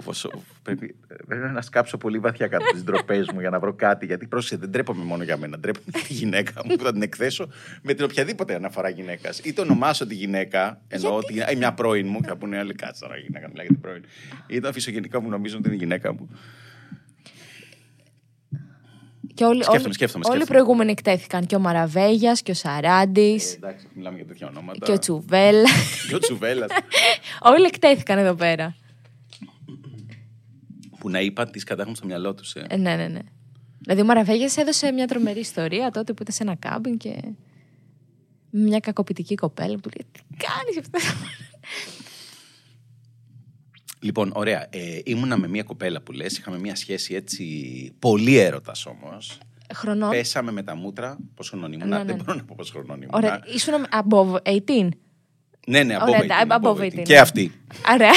Πόσο- πρέπει, πρέπει να σκάψω πολύ βαθιά κάτω τις ντροπές μου για να βρω κάτι. Γιατί πρόσεχε, δεν ντρέπομαι μόνο για μένα. Ντρέπομαι για τη γυναίκα μου που θα την εκθέσω με την οποιαδήποτε αναφορά γυναίκας. Είτε ονομάσω τη γυναίκα, εννοώ ότι είναι μια πρώην μου, και θα πούνε άλλοι κάτσε τώρα η γυναίκα μιλάει για την πρώην. Είτε αφισογενικά μου νομίζουν ότι είναι η γυναίκα μου. Και όλοι, Σκέφτομαι, όλοι, σκέφτομαι, όλοι οι σκέφτομαι. προηγούμενοι εκτέθηκαν. Και ο Μαραβέγιας και ο Σαράντης Ε, εντάξει, μιλάμε για τέτοια ονόματα. και ο Τσουβέλα. Και ο Τσουβέλλας. όλοι εκτέθηκαν εδώ πέρα. που να είπα τις κατάχουν στο μυαλό τους. Ε. Ε, ναι, ναι, ναι. Δηλαδή ο Μαραβέγιας έδωσε μια τρομερή ιστορία τότε που ήταν σε ένα κάμπινγκ και. με μια κακοποιητική κοπέλα που του λέει Τι κάνεις αυτό. Λοιπόν, ωραία. Ε, ήμουνα με μια κοπέλα που λες, είχαμε μια σχέση έτσι πολύ έρωτας όμως. Χρονών; Πέσαμε με τα μούτρα. Πόσο χρονών ήμουν. Ναι, ναι, Δεν ναι. μπορώ να πω πόσο χρονών ήμουν. Ωραία. Ήσουν above 18. Ναι, ναι, Ωραία, above 18, above above 18. 18. Και αυτή. Ωραία.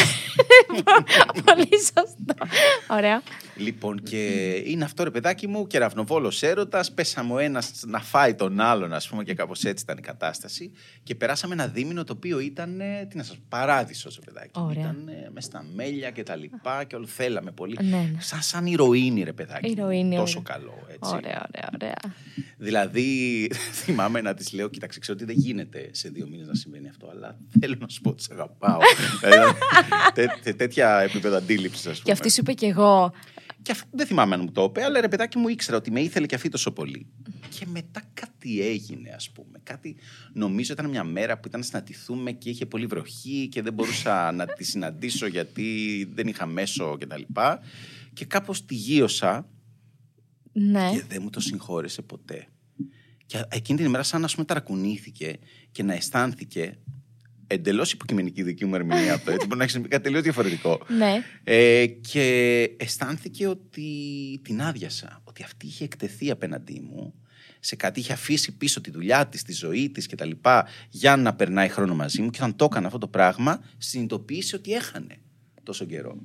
Πολύ σωστό. Ωραία. Λοιπόν, και είναι αυτό ρε παιδάκι μου, κεραυνοβόλο έρωτας. Πέσαμε ο ένας να φάει τον άλλον, ας πούμε, και κάπως έτσι ήταν η κατάσταση. Και περάσαμε ένα δίμηνο το οποίο ήταν, ε, τι να σας πω, παράδεισος, ρε παιδάκι. μου. Ωραία. Ήταν μες στα μέλια και τα λοιπά και όλο θέλαμε πολύ. Ναι, ναι. Σαν, σαν ηρωίνη, ρε παιδάκι. μου. Ηρωίνη, Τόσο ωραία. καλό, έτσι. Ωραία, ωραία, ωραία. Δηλαδή, θυμάμαι να της λέω: Κοίταξε, ξέρω ότι δεν γίνεται σε δύο μήνες να συμβαίνει αυτό, αλλά θέλω να σου πω ότι σε αγαπάω. δηλαδή, τέ- τέ- τέτοια επίπεδα αντίληψης, ας πούμε. Και αυτή σου είπε και εγώ. Και αυτό δεν θυμάμαι αν μου το είπε, αλλά ρε παιδάκι μου ήξερα ότι με ήθελε και αυτή τόσο πολύ. Και μετά κάτι έγινε, ας πούμε. Κάτι, νομίζω ήταν μια μέρα που ήταν να συναντηθούμε και είχε πολύ βροχή και δεν μπορούσα να τη συναντήσω γιατί δεν είχα μέσο κτλ. Και, και κάπως τη γύρωσα Ναι. και δεν μου το συγχώρεσε ποτέ. Και εκείνη την ημέρα, σαν να σου ταρακουνήθηκε και να αισθάνθηκε εντελώς υποκειμενική δική μου ερμηνεία αυτό. Έτσι, μπορεί να έχει συμβεί κάτι τελείως διαφορετικό. Ναι. Ε, και αισθάνθηκε ότι την άδειασα. Ότι αυτή είχε εκτεθεί απέναντί μου σε κάτι, είχε αφήσει πίσω τη δουλειά της, τη ζωή της κτλ. για να περνάει χρόνο μαζί μου. Και όταν το έκανα αυτό το πράγμα, συνειδητοποίησε ότι έχανε τόσο καιρό.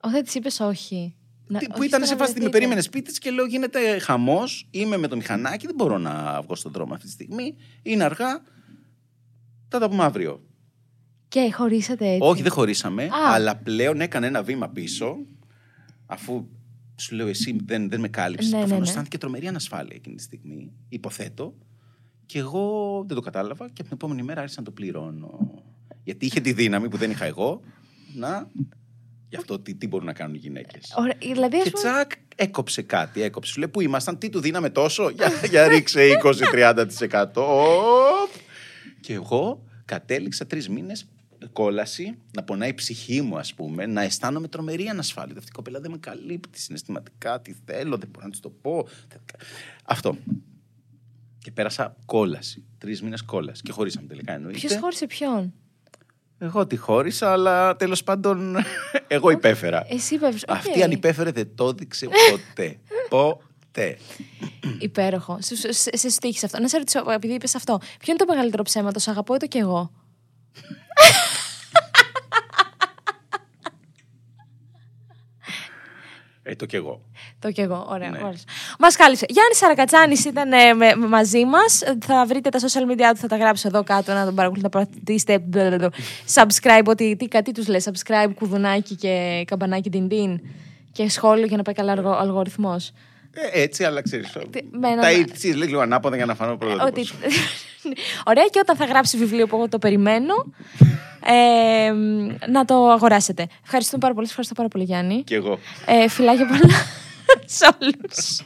Ο, δεν της είπες όχι. Να- Τι- που όχι ήταν στο σε να φάση ότι με βρεθείτε. περίμενες σπίτι της και λέω: Γίνεται χαμός. Είμαι με το μηχανάκι, δεν μπορώ να βγω στον δρόμο αυτή τη στιγμή. Είναι αργά. Θα τα πούμε αύριο. Και χωρίσατε έτσι; Όχι, δεν χωρίσαμε, Α. αλλά πλέον έκανε ένα βήμα πίσω, αφού σου λέω εσύ δεν, δεν με κάλυψε. Ναι, Ναι, ναι, Προφανώς ναι. αισθάνθηκε τρομερή ανασφάλεια εκείνη τη στιγμή, υποθέτω. Και εγώ δεν το κατάλαβα και από την επόμενη μέρα άρχισα να το πληρώνω. Γιατί είχε τη δύναμη που δεν είχα εγώ να. Γι' αυτό τι, τι μπορούν να κάνουν οι γυναίκες. Ωραία, δηλαδή, ας Και πούμε, τσακ, έκοψε κάτι, έκοψε. Σου λέει πού ήμασταν, τι του δίναμε τόσο, για, για ρίξε 20-30%. Οπ. Και εγώ κατέληξα τρεις μήνες κόλαση, να πονάει η ψυχή μου, ας πούμε, να αισθάνομαι τρομερή ανασφάλεια. Αυτή η κοπέλα δεν με καλύπτει συναισθηματικά, τι θέλω, δεν μπορώ να της το πω. Αυτό. Και πέρασα κόλαση. Τρεις μήνες κόλαση. Και χωρίσαμε τελικά εννοείται. ποιος χώρισε ποιον; Εγώ τη χώρισα, αλλά τέλος πάντων εγώ υπέφερα. Εσύ είπε. Αυτή αν υπέφερε δεν το έδειξε ποτέ. ποτέ. Υπέροχο. Σε, σε, σε, σε στοίχησε αυτό. Να σε ρωτήσω, επειδή είπες αυτό, ποιο είναι το μεγαλύτερο ψέμα, το σ' αγαπώ ή το κι εγώ. Ε, το κι εγώ. Το κι εγώ, ωραία. Ναι. Μας κάλυψε. Γιάννης Σαρακατσάνης ήταν ε, με- με- μαζί μας. Θα βρείτε τα social media του, θα τα γράψω εδώ κάτω να τον παρακολουθείτε. να πατήσετε subscribe, ότι τι, κάτι τους λέει. Subscribe, κουδουνάκι και καμπανάκι την την. Και σχόλιο για να πάει καλά ο αλγοριθμός. Ε, έτσι, αλλά ξέρεις. με ένα- Τα έτσι λίγο ανάποδα για να φανώ πρώτα. Ότι... Ωραία, και όταν θα γράψει βιβλίο που εγώ το περιμένω, ε, να το αγοράσετε. Ευχαριστούμε πάρα πολύ. Σας Ευχαριστώ πάρα πολύ, Γιάννη. Κι εγώ. Ε, φιλάκια πολλά σε όλους.